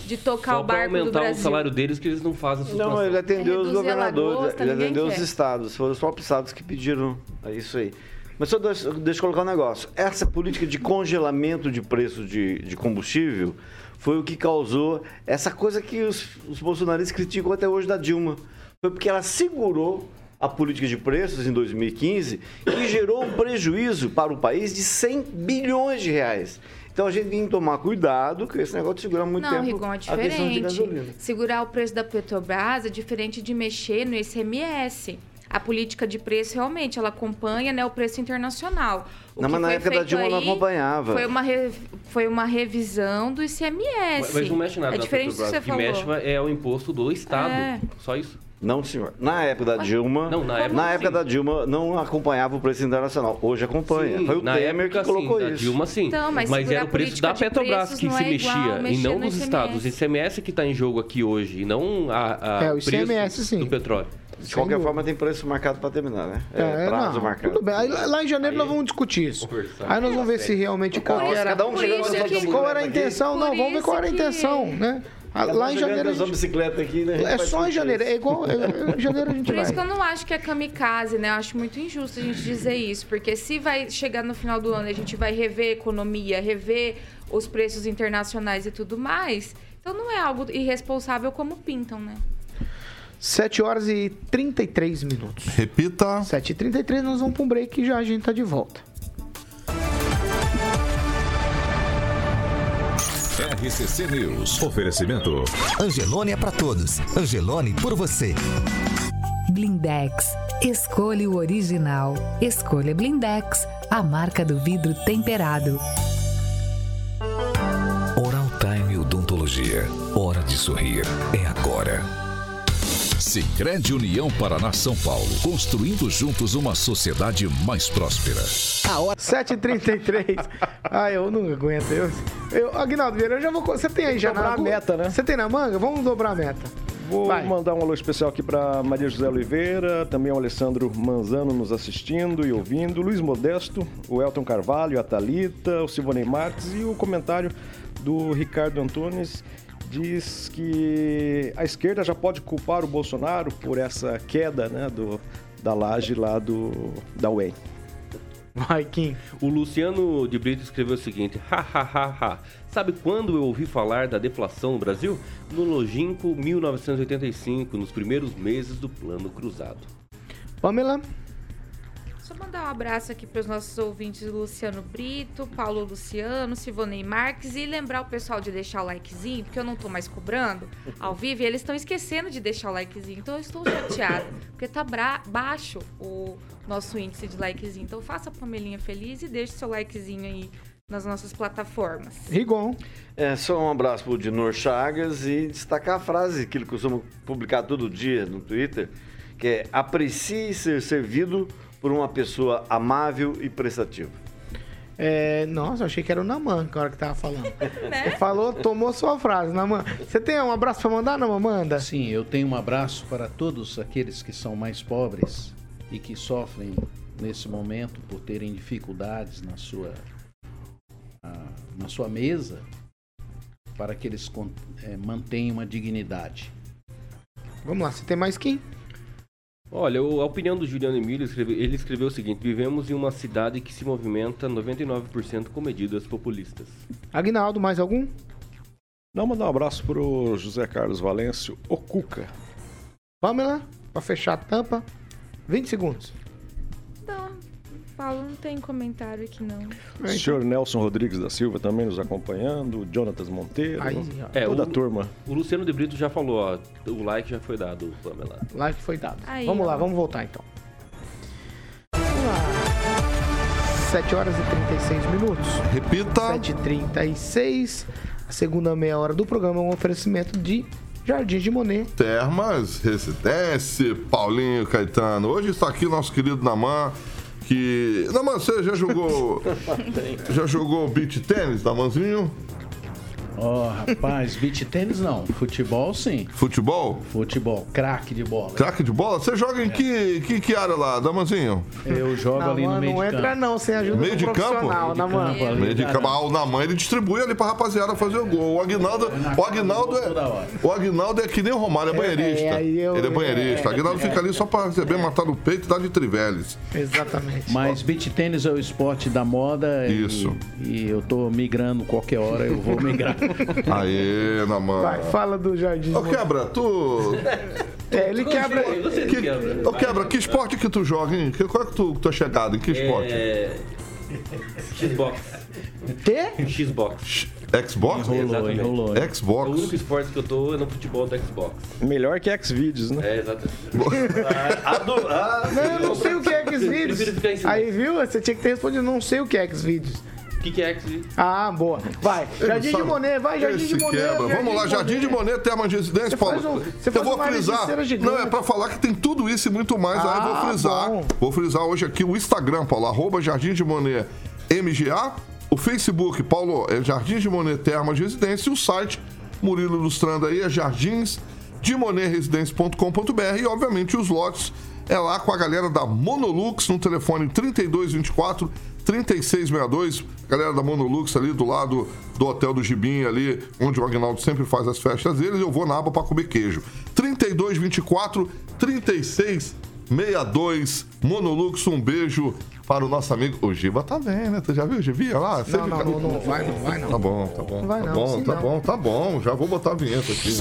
de tocar Só o barco do aumentar o salário deles que eles não fazem. Não, ele atendeu É os governadores, lagosta, ele atendeu os quer. estados. Foram os próprios estados que pediram isso aí. Mas só deixa, deixa eu colocar um negócio. Essa política de congelamento de preço de, de combustível foi o que causou essa coisa que os, os bolsonaristas criticam até hoje da Dilma. Foi porque ela segurou a política de preços em 2015 e gerou um prejuízo para o país de 100 bilhões de reais. Então a gente tem que tomar cuidado com esse negócio de segurar muito Não, tempo Rigon, é a questão de diferente. gasolina. Segurar o preço da Petrobras é diferente de mexer no ICMS. A política de preço realmente ela acompanha né, o preço internacional. O Não, que mas na época da Dilma não acompanhava. Foi uma, re- foi uma revisão do ICMS. Mas, mas não mexe nada É na diferente do que Petrobras. você O que falou. mexe é o imposto do Estado. É. Só isso. Não, senhor. Na época da Dilma, Não, na época, época sim. da Dilma não acompanhava o preço internacional. Hoje acompanha. Sim, Foi o na Temer época, que colocou sim, isso. Da Dilma, sim. Então, mas segurar era o preço da Petrobras que se é mexia, e não dos estados. O ICMS que está em jogo aqui hoje, e não a, a É, o ICMS, preço sim. do petróleo. De qualquer forma, tem preço marcado para terminar, né? É, É, prazo não, marcado. Tudo bem. Aí, lá em janeiro nós vamos discutir isso. Aí nós vamos ver se realmente qual era, cada um qual era a intenção. Não, vamos ver qual era a intenção, né? Ah, um Lá em janeiro. a gente- bicicleta aqui, né? É vai só em janeiro. isso. É igual. é- Em janeiro a gente Por isso que vai. eu não acho que é kamikaze, né? Eu acho muito injusto a gente dizer isso. Porque se vai chegar no final do ano e a gente vai rever a economia, rever os preços internacionais e tudo mais, então não é algo irresponsável como pintam, né? 7 horas e 33 minutos. Repita. 7 e 33 nós vamos para um break e já a gente tá de volta. RCC News. Oferecimento. Angelone é pra todos. Angelone por você. Blindex. Escolha o original. Escolha Blindex, a marca do vidro temperado. Oral Time Odontologia. Hora de sorrir. É agora. Sicredi União Paraná São Paulo. Construindo juntos uma sociedade mais próspera. A hora 7h33. Ah, eu não aguento. Eu, eu, Aguinaldo Vieira, eu já vou. Você tem aí já Dobrar na a meta, né? Você tem na manga? Vamos dobrar a meta. Vou Vai. mandar um alô especial aqui para Maria José Oliveira, também o Alessandro Manzano nos assistindo e ouvindo, Luiz Modesto, o Elton Carvalho, a Thalita, o Silvonei Marques e o comentário do Ricardo Antunes diz que a esquerda já pode culpar o Bolsonaro por essa queda né, do, da laje lá do, da UEM. Vai, Kim. O Luciano de Brito escreveu o seguinte: ha, ha, ha, ha. Sabe quando eu ouvi falar da deflação no Brasil? No longínquo 1985, nos primeiros meses do Plano Cruzado. Pamela. Mandar um abraço aqui para os nossos ouvintes Luciano Brito, Paulo Luciano, Sivonei Marques e lembrar o pessoal de deixar o likezinho, porque eu não tô mais cobrando ao vivo e eles estão esquecendo de deixar o likezinho. Então eu estou chateada, porque tá baixo o nosso índice de likezinho. Então faça a Pamelinha feliz e deixe seu likezinho aí nas nossas plataformas. Rigon. É, só um abraço pro Dinor Chagas e destacar a frase que ele costuma publicar todo dia no Twitter, que é aprecie ser servido por uma pessoa amável e prestativa. É, nossa, eu achei que era o Naman que a hora que tava falando. Você falou, tomou sua frase, Naman. Você tem um abraço pra mandar, Naman? Manda. Sim, eu tenho um abraço para todos aqueles que são mais pobres e que sofrem nesse momento por terem dificuldades na sua, ah, na sua mesa, para que eles eh, mantenham uma dignidade. Vamos lá, você tem mais quem? Olha, a opinião do Juliano Emílio, ele escreveu o seguinte: Vivemos em uma cidade que se movimenta 99% com medidas populistas. Aguinaldo, mais algum? Não, mandar um abraço pro José Carlos Valêncio, o Cuca. Pamela, pra fechar a tampa. 20 segundos. Então, Paulo, não tem comentário aqui não. O senhor Nelson Rodrigues da Silva também nos acompanhando, o Jonatas Monteiro, Aí. É, toda o- a turma. O Luciano de Brito já falou, ó. O like já foi dado, Pamela. Like foi dado. Aí, vamos ó. lá, vamos voltar então. Vamos lá. 7 horas e 36 minutos. Repita. 7h36. A segunda meia hora do programa é um oferecimento de Jardim de Monet. Termas, Residência, Paulinho Caetano. Hoje está aqui nosso querido Naman, que... Naman, você já jogou... já jogou beach tênis, Namanzinho? Ó, rapaz, beach tênis não. Futebol sim. Futebol? Futebol, craque de bola. Craque de bola? Você joga em que, que, que área lá, Damanzinho? Eu jogo ali no meio não de entra campo. não, sem ajuda Meio do de campo? profissional, Naman. campo ali, Meio de campo. Ah, o Naman, ele distribui ali pra rapaziada fazer o gol. O Aguinaldo, o Aguinaldo toda é... hora. O Aguinaldo é que nem o Romário, é banheirista. é, aí eu- ele é banheirista. O Aguinaldo fica ali só pra receber, matar no peito e dar de triveles. Exatamente. Mas beach tênis é o esporte da moda. e- Isso. E, eu tô migrando qualquer hora, eu vou migrar. Aê, Naman. Vai, fala do Jardim Ô. Quebra, tu... É, ele quebra... Do Que... Quebra. Ô, Quebra, que esporte que tu joga, hein? Que- Qual é que tu, tua chegada? Em que esporte? É... Xbox. Quê? Xbox. Xbox? Enrolou, enrolou. O único Xbox. esporte que eu tô é no futebol do Xbox. Melhor que Xvideos, né? É, exatamente. Ah, ado- ah, Não, eu não sei o que é Xvideos. Aí, viu? Você tinha que ter respondido, não sei o que é Xvideos. O que, que é Xvideos? Ah, boa. Vai, Jardim de? Monet, vai, Jardim Esse de Monet. quebra. Vamos lá, Jardim de Monet, Termas de Residência, Você Paulo. um- você eu faz vou frisar. Não, é pra falar que tem tudo isso e muito mais. aí eu Ah, vou frisar. bom. Vou frisar hoje aqui o Instagram, Paulo, arroba Jardim de Monet MGA. O Facebook, Paulo, é Jardim de Monet Termas de Residência. E o site, Murilo ilustrando aí, é jardins.de e, obviamente, os lotes é lá com a galera da Monolux no telefone 3224 3662. Galera da Monolux ali do lado do Hotel do Gibim, ali onde o Agnaldo sempre faz as festas deles. Eu vou na aba para comer queijo. 3224 3662. Monolux, um beijo para o nosso amigo. O Giba tá bem, né? Tu já viu o Gibinha lá? Não, não, não, não vai, não vai, não. Tá bom, tá bom. Não vai tá não, bom, assim tá não. bom, tá bom. Já vou botar a vinheta aqui.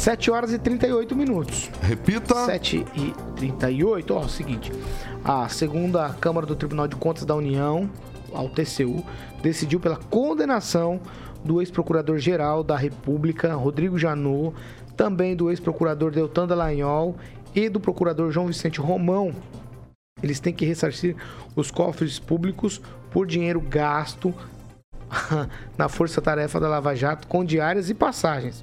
7 horas e 38 minutos. Repita. 7 e 38. Ó, é o seguinte. A segunda Câmara do Tribunal de Contas da União, ao TCU, decidiu pela condenação do ex-procurador-geral da República, Rodrigo Janot, também do ex-procurador Deltan Dallagnol e do procurador João Vicente Romão. Eles têm que ressarcir os cofres públicos por dinheiro gasto na força-tarefa da Lava Jato com diárias e passagens.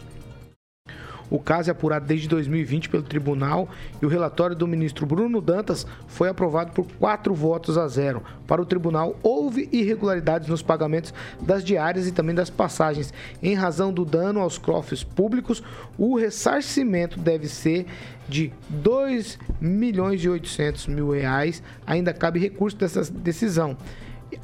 O caso é apurado desde 2020 pelo tribunal e o relatório do ministro Bruno Dantas foi aprovado por quatro votos a zero. Para o tribunal, houve irregularidades nos pagamentos das diárias e também das passagens. Em razão do dano aos cofres públicos, o ressarcimento deve ser de 2 milhões e 800 mil reais. Ainda cabe recurso dessa decisão.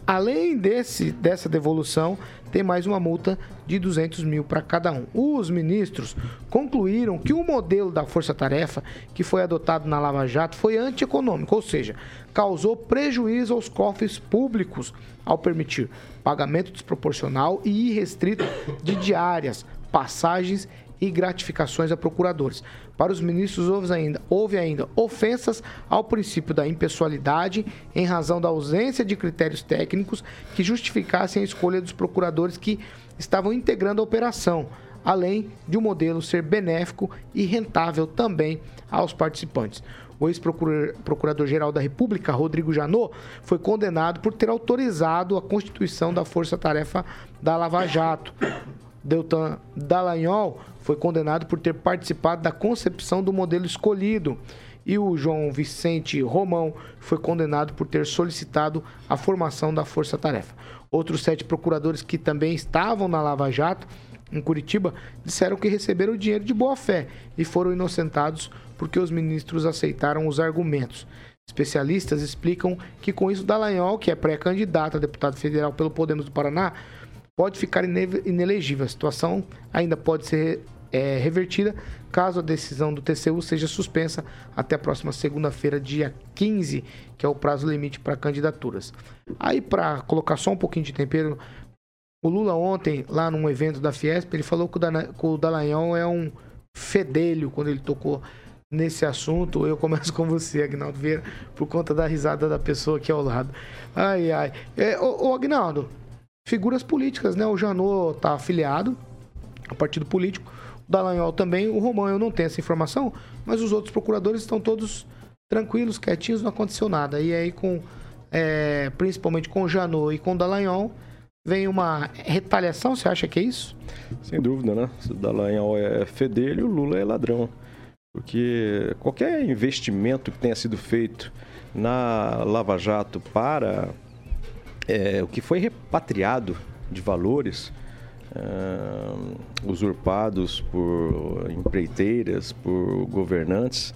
Além desse, dessa devolução, tem mais uma multa de 200 mil para cada um. Os ministros concluíram que o modelo da força-tarefa que foi adotado na Lava Jato foi antieconômico, ou seja, causou prejuízo aos cofres públicos ao permitir pagamento desproporcional e irrestrito de diárias, passagens e gratificações a procuradores. Para os ministros, houve ainda, houve ainda ofensas ao princípio da impessoalidade em razão da ausência de critérios técnicos que justificassem a escolha dos procuradores que estavam integrando a operação, além de o modelo ser benéfico e rentável também aos participantes. O ex-procurador-geral da República, Rodrigo Janot, foi condenado por ter autorizado a constituição da Força-Tarefa da Lava Jato. Deltan Dallagnol foi condenado por ter participado da concepção do modelo escolhido. E o João Vicente Romão foi condenado por ter solicitado a formação da Força Tarefa. Outros sete procuradores que também estavam na Lava Jato, em Curitiba, disseram que receberam dinheiro de boa fé e foram inocentados porque os ministros aceitaram os argumentos. Especialistas explicam que com isso Dallagnol, que é pré-candidato a deputado federal pelo Podemos do Paraná, pode ficar ine- inelegível. A situação ainda pode ser é, revertida caso a decisão do TCU seja suspensa até a próxima segunda-feira, dia 15, que é o prazo limite para candidaturas. Aí, para colocar só um pouquinho de tempero, o Lula ontem, lá num evento da Fiesp, ele falou que o, Dana- que o Dallagnol é um fedelho quando ele tocou nesse assunto, eu começo com você, Agnaldo Vieira, por conta da risada da pessoa aqui ao lado. Ai, ai. É, ô, ô Agnaldo, figuras políticas, né? O Janot tá afiliado a partido político, Dallagnol também, o Romão eu não tenho essa informação, mas os outros procuradores estão todos tranquilos, quietinhos, não aconteceu nada. E aí com, é, principalmente com Janot e com Dallagnol, vem uma retaliação, você acha que é isso? Sem dúvida, né? Se o Dallagnol é fedelho, o Lula é ladrão. Porque qualquer investimento que tenha sido feito na Lava Jato para é, o que foi repatriado de valores é, usurpados por empreiteiras, por governantes,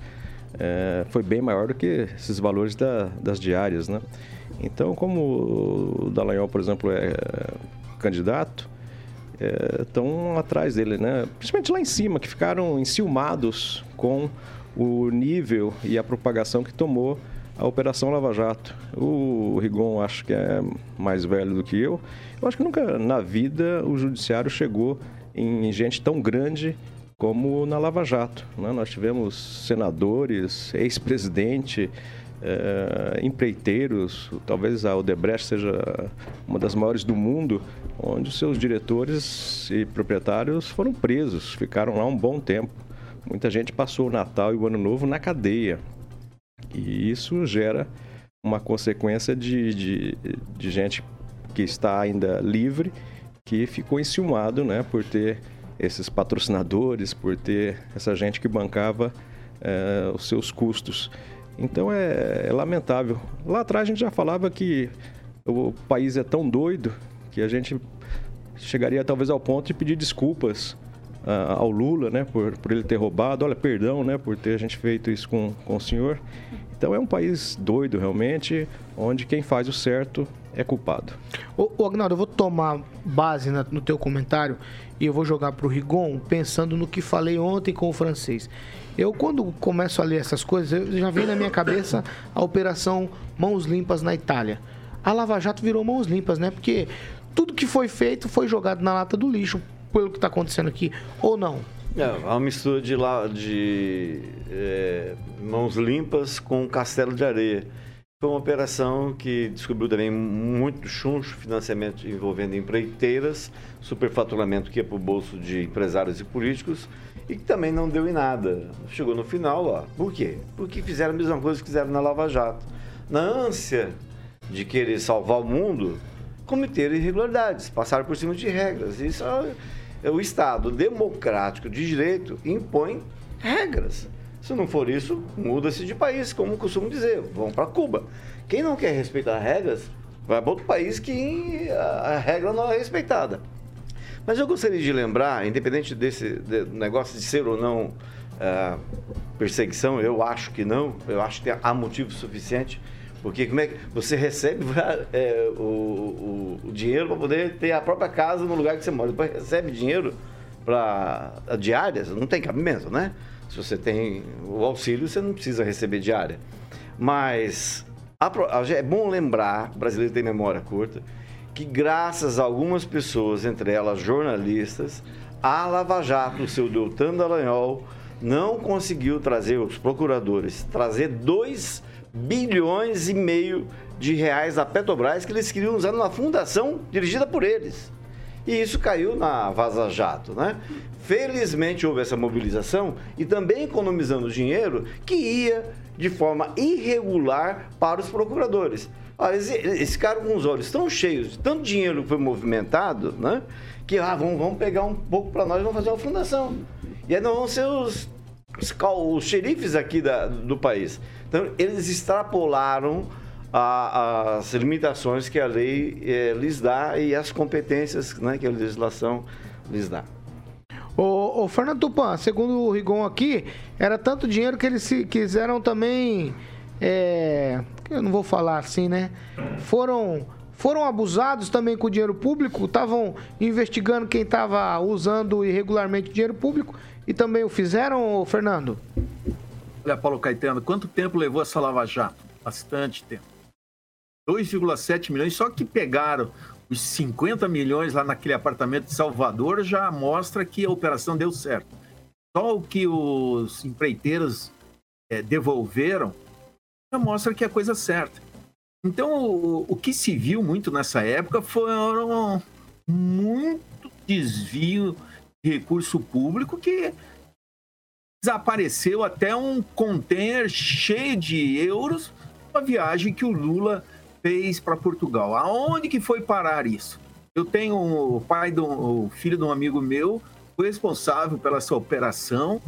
é, foi bem maior do que esses valores da, das diárias, né? Então, como o Dallagnol, por exemplo, é candidato, estão é, atrás dele, né? Principalmente lá em cima, que ficaram enciumados com o nível e a propagação que tomou a Operação Lava Jato. O Rigon acho que é mais velho do que eu. Eu acho que nunca na vida o judiciário chegou em gente tão grande como na Lava Jato. Né? Nós tivemos senadores, ex-presidente, é, empreiteiros, talvez a Odebrecht seja uma das maiores do mundo, onde seus diretores e proprietários foram presos, ficaram lá um bom tempo. Muita gente passou o Natal e o Ano Novo na cadeia. E isso gera uma consequência de, de, de gente que está ainda livre, que ficou enciumado né, por ter esses patrocinadores, por ter essa gente que bancava é, os seus custos. Então é, é, lamentável. Lá atrás a gente já falava que o país é tão doido que a gente chegaria talvez ao ponto de pedir desculpas uh, ao Lula, né, por, por ele ter roubado. Olha, perdão, né, por ter a gente feito isso com, com o senhor. Então é um país doido realmente, onde quem faz o certo é culpado. Ô, ô Agnaldo, eu vou tomar base na, no teu comentário e eu vou jogar para o Rigon pensando no que falei ontem com o francês. Eu, quando começo a ler essas coisas, já vem na minha cabeça a operação Mãos Limpas na Itália. A Lava Jato virou Mãos Limpas, né? Porque tudo que foi feito foi jogado na lata do lixo, pelo que está acontecendo aqui, ou não? É, uma mistura de, lá, de é, mãos limpas com castelo de areia. Foi uma operação que descobriu também muito chuncho, financiamento envolvendo empreiteiras, superfaturamento que ia para o bolso de empresários e políticos e que também não deu em nada. Chegou no final, ó. Por quê? Porque fizeram a mesma coisa que fizeram na Lava Jato. Na ânsia de querer salvar o mundo, cometeram irregularidades, passaram por cima de regras. Isso é o Estado democrático de direito impõe regras. Se não for isso, muda-se de país, como costumo dizer, vão para Cuba. Quem não quer respeitar regras, vai para outro país que a regra não é respeitada. Mas eu gostaria de lembrar, independente desse de, negócio de ser ou não uh, perseguição, eu acho que não, eu acho que há motivo suficiente, porque como é que você recebe é, o, o, o, dinheiro para poder ter a própria casa no lugar que você mora, depois recebe dinheiro para diárias, não tem cabimento, né? Se você tem o auxílio, você não precisa receber diária. Mas é bom lembrar, o brasileiro tem memória curta, que graças a algumas pessoas, entre elas jornalistas, a Lava Jato, o seu Deltan Dallagnol, não conseguiu trazer, os procuradores, trazer 2 bilhões e meio de reais da Petrobras que eles queriam usar numa fundação dirigida por eles. E isso caiu na Vaza Jato, né? Felizmente houve essa mobilização e também economizando dinheiro que ia de forma irregular para os procuradores. Olha, eles ficaram com os olhos tão cheios de tanto dinheiro que foi movimentado, né? Que ah, vamos, vamos pegar um pouco para nós e vamos fazer uma fundação. E aí não vão ser os, os, os xerifes aqui da, do país. Então, eles extrapolaram a, as limitações que a lei é, lhes dá e as competências né, que a legislação lhes dá. O, o Fernando Tupan, segundo o Rigon aqui, era tanto dinheiro que eles se quiseram também. É, eu não vou falar assim, né? Foram foram abusados também com dinheiro público, estavam investigando quem estava usando irregularmente dinheiro público e também o fizeram, Fernando? Olha, Paulo Caetano, quanto tempo levou essa Lava Jato? Bastante tempo. 2,7 milhões, só que pegaram os 50 milhões lá naquele apartamento de Salvador já mostra que a operação deu certo. Só o que os empreiteiros é, devolveram, já mostra que é a coisa certa. Então, o, o que se viu muito nessa época foram muito desvio de recurso público que desapareceu até um container cheio de euros uma viagem que o Lula fez para Portugal. Aonde que foi parar isso? Eu tenho o pai do filho de um amigo meu, foi responsável pela essa operação,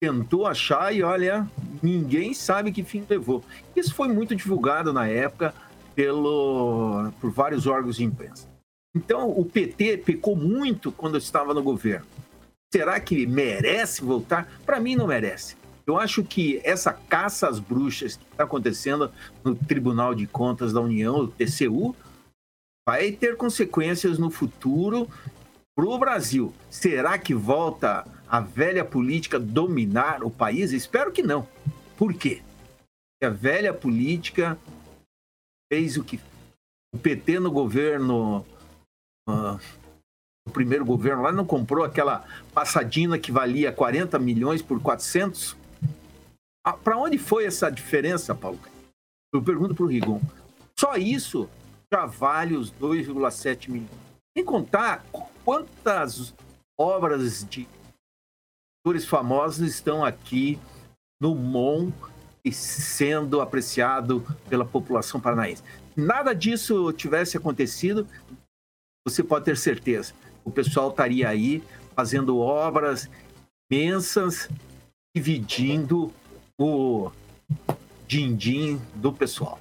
tentou achar e olha, ninguém sabe que fim levou. Isso foi muito divulgado na época pelo por vários órgãos de imprensa. Então, o PT pecou muito quando estava no governo. Será que merece voltar? Para mim, não merece. Eu acho que essa caça às bruxas que está acontecendo no Tribunal de Contas da União, o TCU, vai ter consequências no futuro para o Brasil. Será que volta a velha política dominar o país? Espero que não. Por quê? Porque a velha política fez o que o PT no governo uh, o primeiro governo lá não comprou aquela passadina que valia 40 milhões por 400 ah, para onde foi essa diferença, Paulo? Eu pergunto para o Rigon. Só isso já vale os 2,7 milhões. Sem contar quantas obras de atores famosos estão aqui no MON e sendo apreciado pela população paranaense. Nada disso tivesse acontecido, você pode ter certeza. O pessoal estaria aí fazendo obras imensas, dividindo o din-din do pessoal.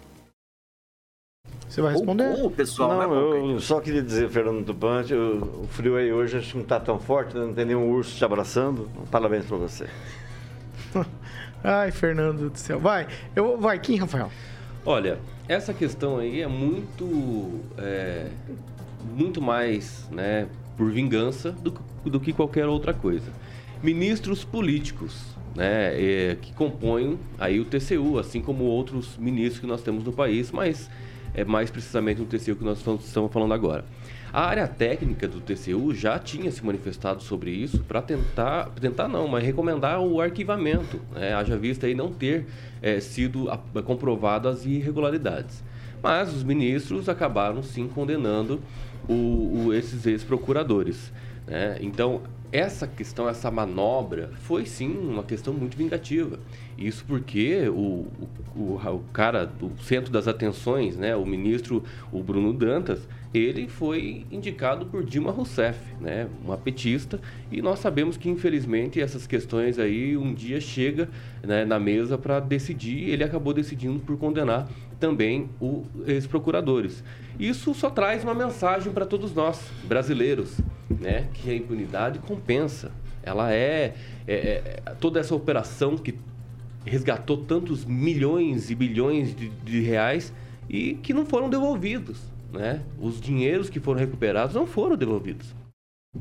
Você vai responder? O, o pessoal, não, né, eu só queria dizer, Fernando Tupante, o, o frio aí hoje acho que não está tão forte, né? não tem nenhum urso te abraçando. Parabéns para você. Ai, Fernando do céu. Vai, eu, vai, quem, Rafael? Olha, essa questão aí é muito, é, muito mais, né, por vingança do, do que qualquer outra coisa. Ministros políticos né, é, que compõem aí o TCU, assim como outros ministros que nós temos no país, mas é mais precisamente o TCU que nós estamos falando agora. A área técnica do TCU já tinha se manifestado sobre isso para tentar, tentar não, mas recomendar o arquivamento, né? haja vista aí não ter é, sido comprovadas as irregularidades. Mas os ministros acabaram sim condenando o, o, esses ex-procuradores. Né? Então, essa questão, essa manobra, foi sim uma questão muito vingativa. Isso porque o, o, o, cara do centro das atenções, né, o ministro o Bruno Dantas, ele foi indicado por Dilma Rousseff, né, uma petista, e nós sabemos que infelizmente essas questões aí um dia chega né, na mesa para decidir, ele acabou decidindo por condenar também os procuradores. Isso só traz uma mensagem para todos nós, brasileiros, né? que a impunidade compensa. Ela é, é, é, toda essa operação que resgatou tantos milhões e bilhões de, de reais e que não foram devolvidos. Né? Os dinheiros que foram recuperados não foram devolvidos.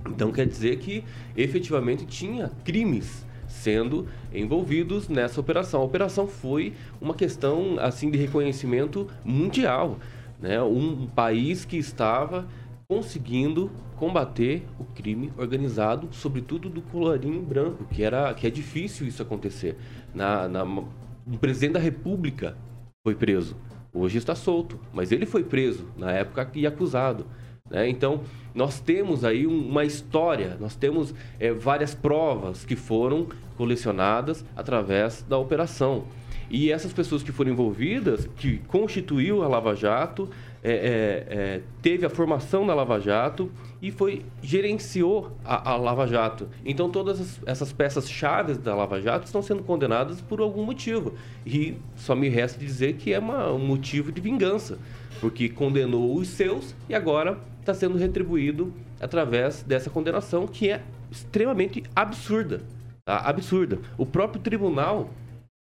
Então quer dizer que efetivamente tinha crimes sendo envolvidos nessa operação. A operação foi uma questão assim de reconhecimento mundial, né? Um país que estava conseguindo combater o crime organizado, sobretudo do colorinho branco, que era que é difícil isso acontecer. Na, na, o presidente da República foi preso, hoje está solto, mas ele foi preso na época e acusado. Né? Então, nós temos aí uma história, nós temos é, várias provas que foram colecionadas através da operação. E essas pessoas que foram envolvidas, que constituiu a Lava Jato, é, é, é, teve a formação da Lava Jato e foi gerenciou a, a Lava Jato. Então todas essas peças chaves da Lava Jato estão sendo condenadas por algum motivo. E só me resta dizer que é uma, um motivo de vingança, porque condenou os seus e agora está sendo retribuído através dessa condenação que é extremamente absurda. Tá? Absurda. O próprio tribunal,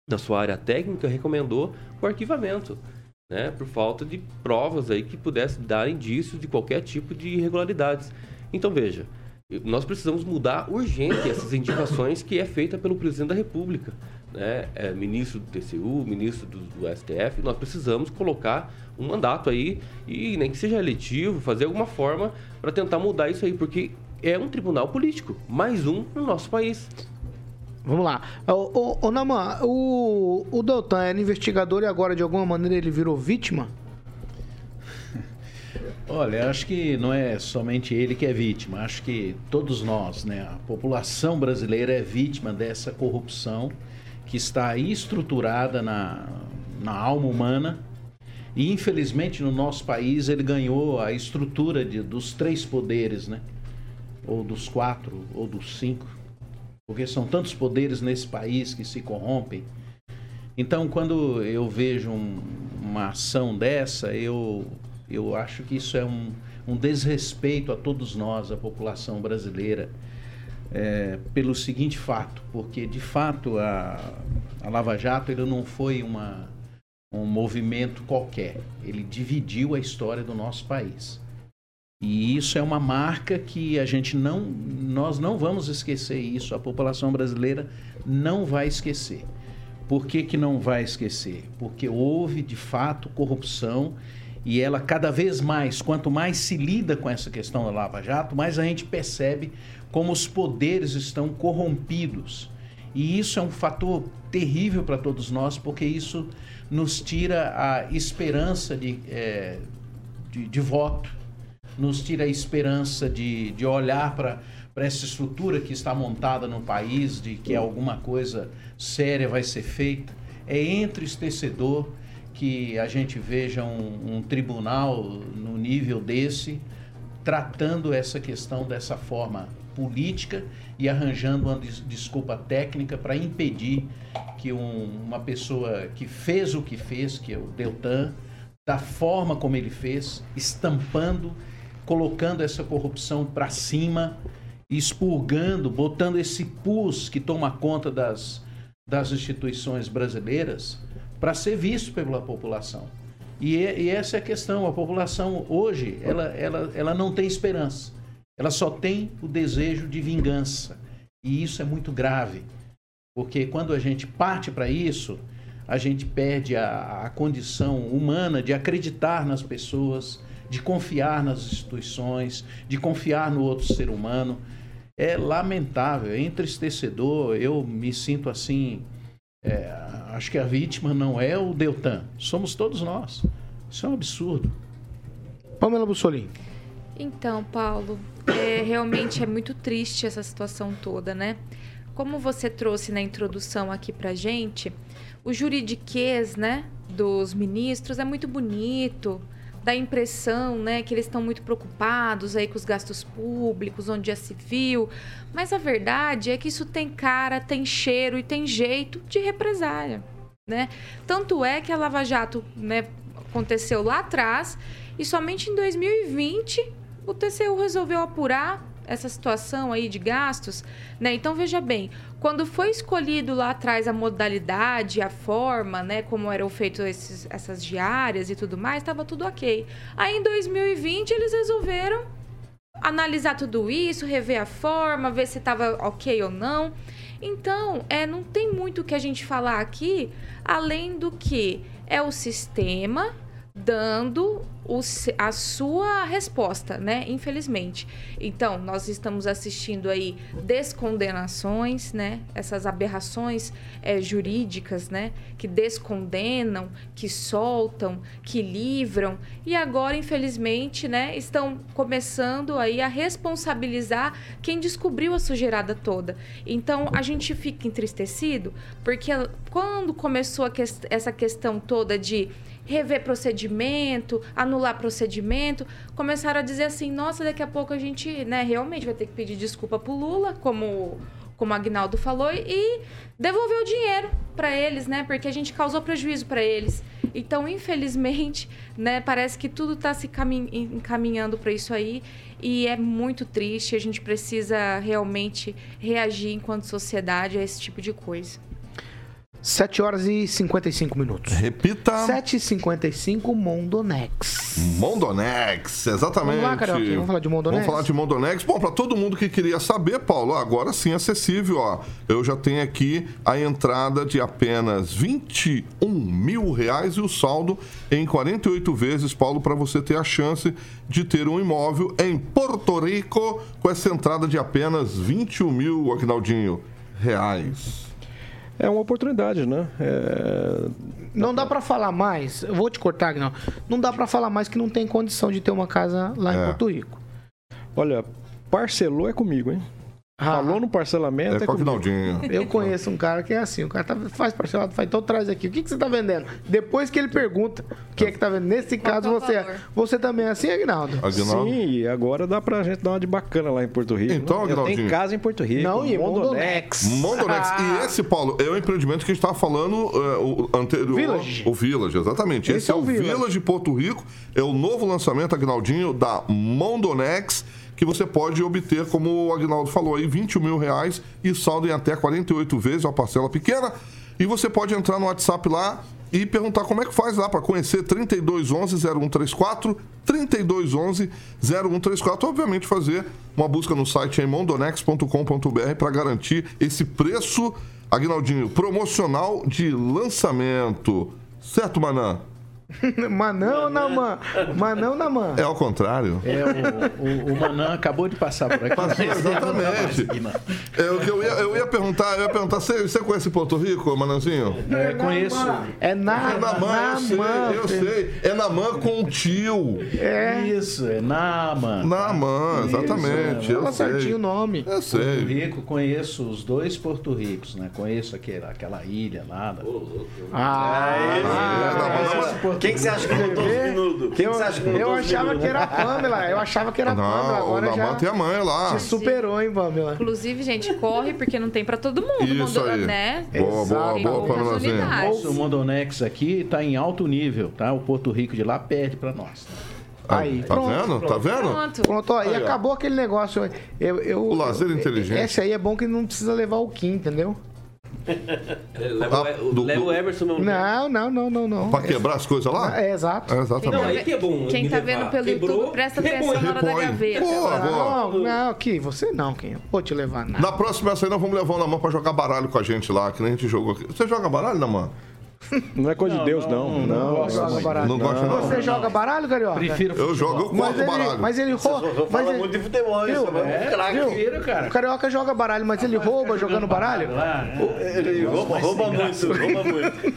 na sua área técnica, recomendou o arquivamento né, por falta de provas aí que pudesse dar indícios de qualquer tipo de irregularidades. Então veja, nós precisamos mudar urgente essas indicações que é feita pelo presidente da República, né, é, ministro do TCU, ministro do, do, STF. Nós precisamos colocar um mandato aí e nem que seja eletivo, fazer alguma forma para tentar mudar isso aí, porque é um tribunal político, mais um no nosso país. Vamos lá. Ô, ô, ô Naman, o, o Doutan era investigador e agora, de alguma maneira, ele virou vítima? Olha, acho que não é somente ele que é vítima, acho que todos nós, né? A população brasileira é vítima dessa corrupção que está estruturada na, na alma humana. E infelizmente no nosso país ele ganhou a estrutura de, dos três poderes, né? Ou dos quatro, ou dos cinco. Porque são tantos poderes nesse país que se corrompem. Então, quando eu vejo um, uma ação dessa, eu eu acho que isso é um, um desrespeito a todos nós, a população brasileira, é, pelo seguinte fato, porque de fato a, a Lava Jato ele não foi uma, um movimento qualquer, ele dividiu a história do nosso país. E isso é uma marca que a gente não, nós não vamos esquecer isso, a população brasileira não vai esquecer. Por que, que não vai esquecer? Porque houve de fato corrupção e ela cada vez mais, quanto mais se lida com essa questão da Lava Jato, mais a gente percebe como os poderes estão corrompidos. E isso é um fator terrível para todos nós, porque isso nos tira a esperança de, é, de, de, voto, nos tira a esperança de, de olhar para essa estrutura que está montada no país, de que alguma coisa séria vai ser feita. É entristecedor que a gente veja um, um tribunal no nível desse tratando essa questão dessa forma política e arranjando uma des desculpa técnica para impedir que um, uma pessoa que fez o que fez, que é o Deltan, da forma como ele fez, estampando, colocando essa corrupção para cima, expurgando, botando esse pus que toma conta das, das instituições brasileiras, para ser visto pela população. E, e, essa é a questão. A população hoje, ela, ela, ela não tem esperança. Ela só tem o desejo de vingança. E isso é muito grave. Porque quando a gente parte para isso, a gente perde a, a condição humana de acreditar nas pessoas, de confiar nas instituições, de confiar no outro ser humano. É lamentável, é entristecedor. Eu me sinto assim é, acho que a vítima não é o Deltan, somos todos nós. Isso é um absurdo. Pamela Bussolini. Então, Paulo, é, realmente é muito triste essa situação toda, né? Como você trouxe na introdução aqui pra gente, o juridiquês, né, dos ministros é muito bonito, dá a impressão, né, que eles estão muito preocupados aí com os gastos públicos, onde é civil, mas a verdade é que isso tem cara, tem cheiro e tem jeito de represália, né? Tanto é que a Lava Jato, né, aconteceu lá atrás e somente em 2020 o TCU resolveu apurar essa situação aí de gastos, né? Então veja bem, quando foi escolhido lá atrás a modalidade, a forma, né, como eram feitas essas diárias e tudo mais, estava tudo ok. Aí em 2020 eles resolveram analisar tudo isso, rever a forma, ver se estava ok ou não. Então, é, não tem muito o que a gente falar aqui, além do que é o sistema dando o, a sua resposta, né? Infelizmente. Então, nós estamos assistindo aí descondenações, né? Essas aberrações é, jurídicas, né? Que descondenam, que soltam, que livram. E agora, infelizmente, né? Estão começando aí a responsabilizar quem descobriu a sujeirada toda. Então, a gente fica entristecido porque quando começou que essa questão toda de rever procedimento, anular procedimento, começaram a dizer assim, nossa, daqui a pouco a gente, né, realmente vai ter que pedir desculpa pro Lula, como como o Agnaldo falou, e devolver o dinheiro para eles, né? Porque a gente causou prejuízo para eles. Então, infelizmente, né, parece que tudo está se encaminhando para isso aí e é muito triste. A gente precisa realmente reagir enquanto sociedade a esse tipo de coisa. 7 horas e 55 minutos. Repita. 7 e 55 Mondonex. Mondonex, exatamente. Vamos lá, Carioca, vamos falar de Mondonex? Vamos falar de Mondonex. Bom, para todo mundo que queria saber, Paulo, agora sim é acessível, ó. Eu já tenho aqui a entrada de apenas 21 mil reais e o saldo em 48 vezes, Paulo, para você ter a chance de ter um imóvel em Porto Rico com essa entrada de apenas 21 mil, Agnaldinho. reais. É uma oportunidade, né? É... Não dá pra falar mais. Eu vou te cortar, não. Não dá pra falar mais que não tem condição de ter uma casa lá em É. Porto Rico. Olha, parcelou é comigo, hein? Falou no parcelamento é, comigo. Eu conheço um cara que é assim, o cara tá- faz parcelado, faz, então traz aqui. O que, que você tá vendendo? Depois que ele pergunta o que é que tá vendendo. Nesse caso, você, você também é assim, Aguinaldo? Sim, e agora dá pra gente dar uma de bacana lá em Porto Rico. Então, né? Eu Aguinaldinho. tenho casa em Porto Rico. Não, e Mondonex. Mondonex. Ah. E esse, Paulo, é o empreendimento que a gente estava falando é, o anterior. Village. O Village, exatamente. Esse, Esse é é o Village. Village. de Porto Rico. É o novo lançamento, Agnaldinho, da Mondonex, que você pode obter, como o Agnaldo falou aí, 21 mil reais e saldo em até 48 vezes, uma parcela pequena. E você pode entrar no WhatsApp lá e perguntar como é que faz lá para conhecer 3211-0134, 3211-0134. Obviamente, fazer uma busca no site em mondonex.com.br para garantir esse preço, Agnaldinho, promocional de lançamento. Certo, Manã? Manão na man. Manão na man. É ao contrário. É, o, o, o Manã acabou de passar por aqui. Passou, exatamente. É, o que eu, ia, eu ia perguntar, eu ia perguntar, você, você conhece Porto Rico, Manãzinho? É, conheço. É na, É na man, eu sei, eu sei. É na man com o tio. É. Isso, é Nama. Na man, exatamente. Isso, é. Fala certinho o nome. Eu Porto sei. Rico, conheço os dois Porto Ricos, né? Conheço aquela, aquela ilha lá. Da... Ah, Quem que você acha que botou os minutos? Quem que você acha que eu botou os achava minutos? que era a Pamela. Eu achava que era a Pamela. Não, o Agora já tem a mãe lá. te superou, hein, Pamela? Inclusive, gente, corre porque não tem pra todo mundo, Isso mundo, aí. né? Boa, boa, Tem boa, poucas Pamelazinha. unidades. O Mondonex aqui está em alto nível, tá? O Porto Rico de lá perde para nós. Aí, Tá pronto, vendo? Tá vendo? Pronto. Pronto, ó, e Aí, ó. acabou aquele negócio. Eu, eu, O lazer eu- inteligente. Esse aí é bom que não precisa levar o Kim, entendeu? Leva, o- Ah, do- leva o Everson mesmo. Não, não, não, não, não. Pra quebrar as coisas lá? É, exato. É, Não, exatamente. aí que é bom. Quem tá levar. vendo pelo Quebrou, YouTube, presta repõe. atenção na hora da gaveta. Boa, boa. Não, não, Kim, você não, Kim. Eu Vou te levar nada. Na próxima essa aí nós vamos levar o Naman pra jogar baralho com a gente lá, que nem a gente jogou aqui. Você joga baralho, Naman? Não é coisa de Deus, não. não, Não, não gosto baralho. Não gosta não? Você joga baralho, Carioca? Prefiro Eu jogo, eu Mas ele, baralho. mas ele rouba. Mas Fala ele, muito de futebol, isso. Viu? É, craque. Prefiro, cara. o Carioca joga baralho, mas ele rouba jogando baralho? Lá, né? Ele rouba, rouba muito, rouba muito.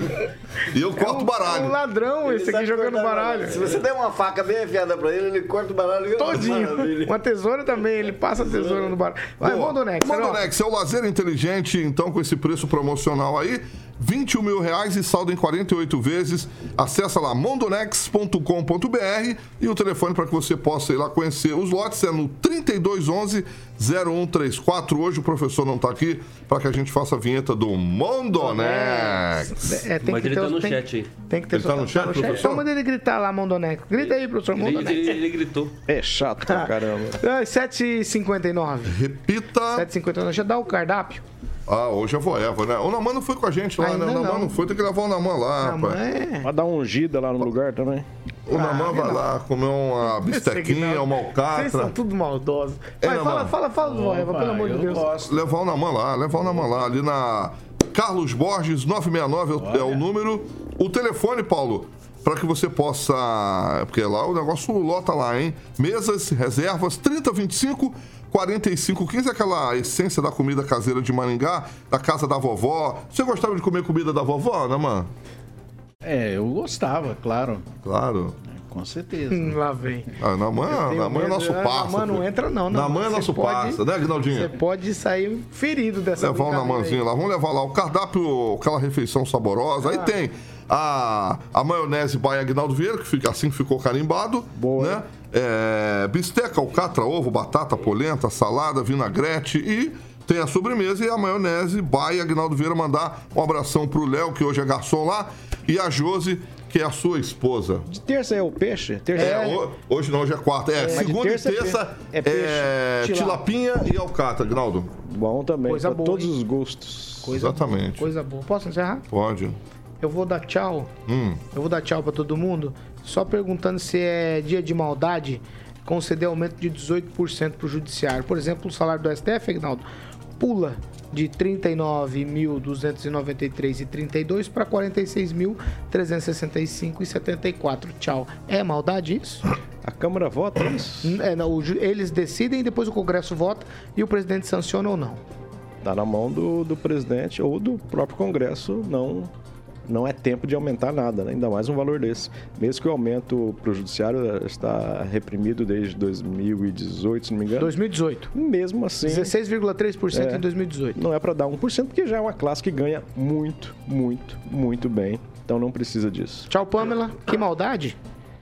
E eu corto É um baralho. ladrão esse Ele aqui jogando cortar baralho. Se você der uma faca bem afiada pra ele, ele corta o baralho Todinho. Maravilha. Uma tesoura também, ele passa a tesoura no baralho. Vai, Mondonex. Mondonex é o lazer inteligente, então, com esse preço promocional aí. 21 mil reais e saldo em 48 vezes. Acesse lá mondonex.com.br e o telefone para que você possa ir lá conhecer os lotes é no 3211 0134. Hoje o professor não está aqui para que a gente faça a vinheta do Mondonex. É, tem Mas que ele ter tá no tem- chat aí. Tem que ter Ele tá no tá chat, professor? Então manda ele gritar lá, Mondonex. Grita aí, professor Ele, Mondonex. ele- ele gritou. É chato pra caramba. Ah, 7h59. Repita. 7h59. Deixa eu dar o cardápio. Ah, hoje é voeva, né? O Naman não foi com a gente lá, Ainda né? O Naman não. não foi, tem que levar o Naman lá, Ah, mas rapaz. é. Pra dar uma ungida lá no lugar também. O Naman vai lá comer uma bistequinha, uma Vocês são alcatra. tudo maldosos. É, Vai, não, fala, fala, fala do Voeva, pelo amor de eu Deus. gosto. Levar o Naman lá, levar o Naman lá, ali na Carlos Borges 969 é o- é o número. O telefone, Paulo, para que você possa. Porque lá o negócio lota lá, hein? Mesas, reservas, 3025. 4515, aquela essência da comida caseira de Maringá, da casa da vovó. Você gostava de comer comida da vovó, né, mano? É, eu gostava, claro. Claro. Com certeza. Hum, Lá vem. Ah, Namã, tenho Namã é medo. nosso Ah, parça. Namã não filho. entra não, Namã. Namã é Você nosso pode- parça, né, Você Aguinaldinho? pode sair ferido dessa Levar o Namanzinho lá, vamos levar lá o cardápio, aquela refeição saborosa. Ah. Aí tem a, a maionese by Agnaldo Vieira, que fica, assim ficou carimbado. Boa, Né? É, bisteca, alcatra, ovo, batata, polenta, salada, vinagrete e tem a sobremesa e a maionese by Agnaldo Vieira. Mandar um abração pro Léo, que hoje é garçom lá, e a Josi, que é a sua esposa. De terça é o peixe? Terça É, ho- hoje não, hoje é quarta. É, de segunda e terça é terça pe- é, é peixe. tilapinha e alcatra, Agnaldo. Bom também, Coisa boa, todos hein? os gostos. Coisa Exatamente. Boa, coisa boa. Posso encerrar? Pode. Eu vou dar tchau. Hum. Eu vou dar tchau pra todo mundo. Só perguntando se é dia de maldade conceder aumento de 18% pro judiciário. Por exemplo, o salário do STF, Agnaldo, pula de 39.293,32 para 46.365,74. Tchau. É maldade isso? A Câmara vota isso? É, não, o eles decidem, depois o Congresso vota e o presidente sanciona ou não. Está na mão do, do presidente ou do próprio Congresso não não é tempo de aumentar nada, né? ainda mais um valor desse. Mesmo que o aumento para o judiciário está reprimido desde 2018, se não me engano. 2018. Mesmo assim. 16,3% É. em 2018. Não é para dar 1%, porque já é uma classe que ganha muito, muito, muito bem. Então não precisa disso. Tchau, Pamela. Que maldade.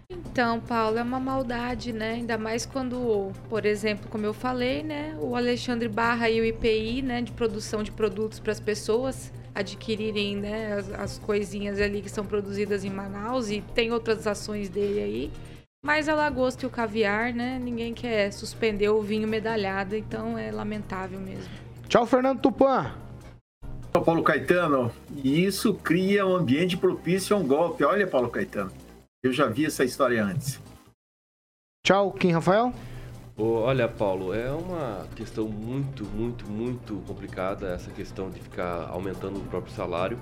Então, Paulo, é uma maldade, né? Ainda mais quando, por exemplo, como eu falei, né, o Alexandre barra aí o IPI, né, de produção de produtos para as pessoas adquirirem, né, as, as coisinhas ali que são produzidas em Manaus e tem outras ações dele aí. Mas a lagosta e o caviar, né, ninguém quer suspender o vinho medalhado, então é lamentável mesmo. Tchau, Fernando Tupan. Paulo Caetano, e isso cria um ambiente propício a um golpe. Olha, Paulo Caetano, eu já vi essa história antes. Tchau, Kim Rafael. Olha, Paulo, é uma questão muito, muito, muito complicada essa questão de ficar aumentando o próprio salário,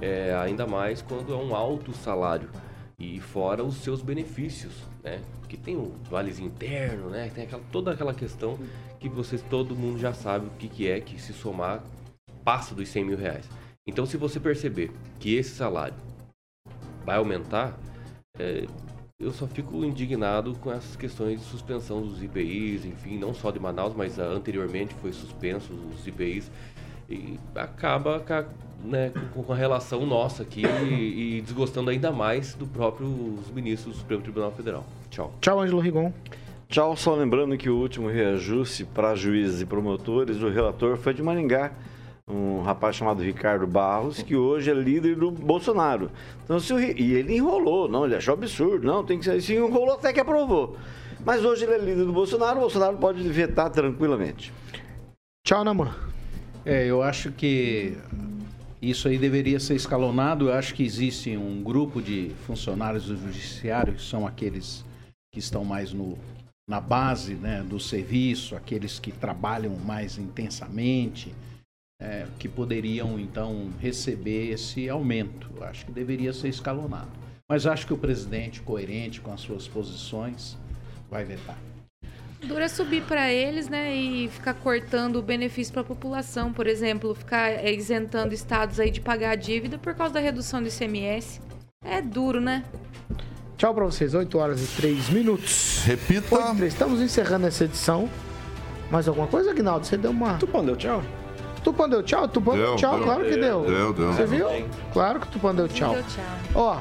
é, ainda mais quando é um alto salário e fora os seus benefícios, né? Porque tem o valezinho interno, né? Tem aquela, toda aquela questão que vocês, todo mundo já sabe o que, que é que se somar passa dos 100 mil reais. Então, se você perceber que esse salário vai aumentar, é, eu só fico indignado com essas questões de suspensão dos IPIs, enfim, não só de Manaus, mas anteriormente foi suspenso os IPIs e acaba ca- né, com, com a relação nossa aqui e, e desgostando ainda mais do próprio os ministros do Supremo Tribunal Federal. Tchau. Tchau, Ângelo Rigon. Tchau, só lembrando que o último reajuste para juízes e promotores, o relator foi de Maringá, um rapaz chamado Ricardo Barros, que hoje é líder do Bolsonaro. Então, se o e ele enrolou, não, ele achou absurdo, não, tem que ser assim, enrolou até que aprovou. Mas hoje ele é líder do Bolsonaro, o Bolsonaro pode vetar tranquilamente. Tchau, Naman. É, eu acho que isso aí deveria ser escalonado. Eu acho que existe um grupo de funcionários do judiciário, que são aqueles que estão mais no, na base né, do serviço, aqueles que trabalham mais intensamente, é, que poderiam então receber esse aumento. Eu acho que deveria ser escalonado. Mas acho que o presidente, coerente com as suas posições, vai vetar. Dura subir para eles, né, e ficar cortando o benefício para a população, por exemplo, ficar é, isentando estados aí de pagar a dívida por causa da redução do ICMS. É duro, né? Tchau pra vocês. 8 horas e 3 minutos. Repita. 8 e 3. Estamos encerrando essa edição. Mais alguma coisa, Aguinaldo? Você deu uma. Tupã deu tchau? Tupã deu tchau? Tupã deu Deu, tchau, deu. claro que deu. Deu, deu. Você viu? Claro que o Tupã deu tchau. Deu tchau. Ó,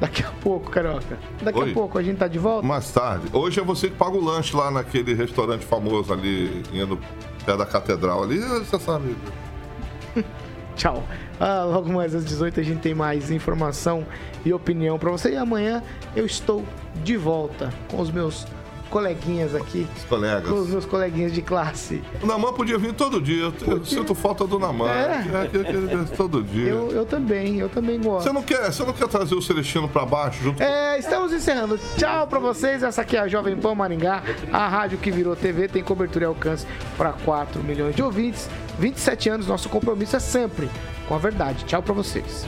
daqui a pouco, Carioca. Daqui Oi. a pouco a gente tá de volta. Mais tarde. Hoje é você que paga o lanche lá naquele restaurante famoso ali, indo pé da catedral ali, você sabe. Tchau. Ah, logo mais às 18 a gente tem mais informação e opinião pra você. E amanhã eu estou de volta com os meus coleguinhas aqui. Os colegas. Com os meus coleguinhas de classe. O Naman podia vir todo dia. Eu, eu sinto falta do Naman. É. É, todo dia. Eu, eu também, eu também gosto. Você não quer, você não quer trazer o Celestino pra baixo junto É, estamos encerrando. Tchau pra vocês. Essa aqui é a Jovem Pan Maringá, a rádio que virou TV, tem cobertura e alcance para 4 milhões de ouvintes. 27 anos, nosso compromisso é sempre com a verdade. Tchau pra vocês.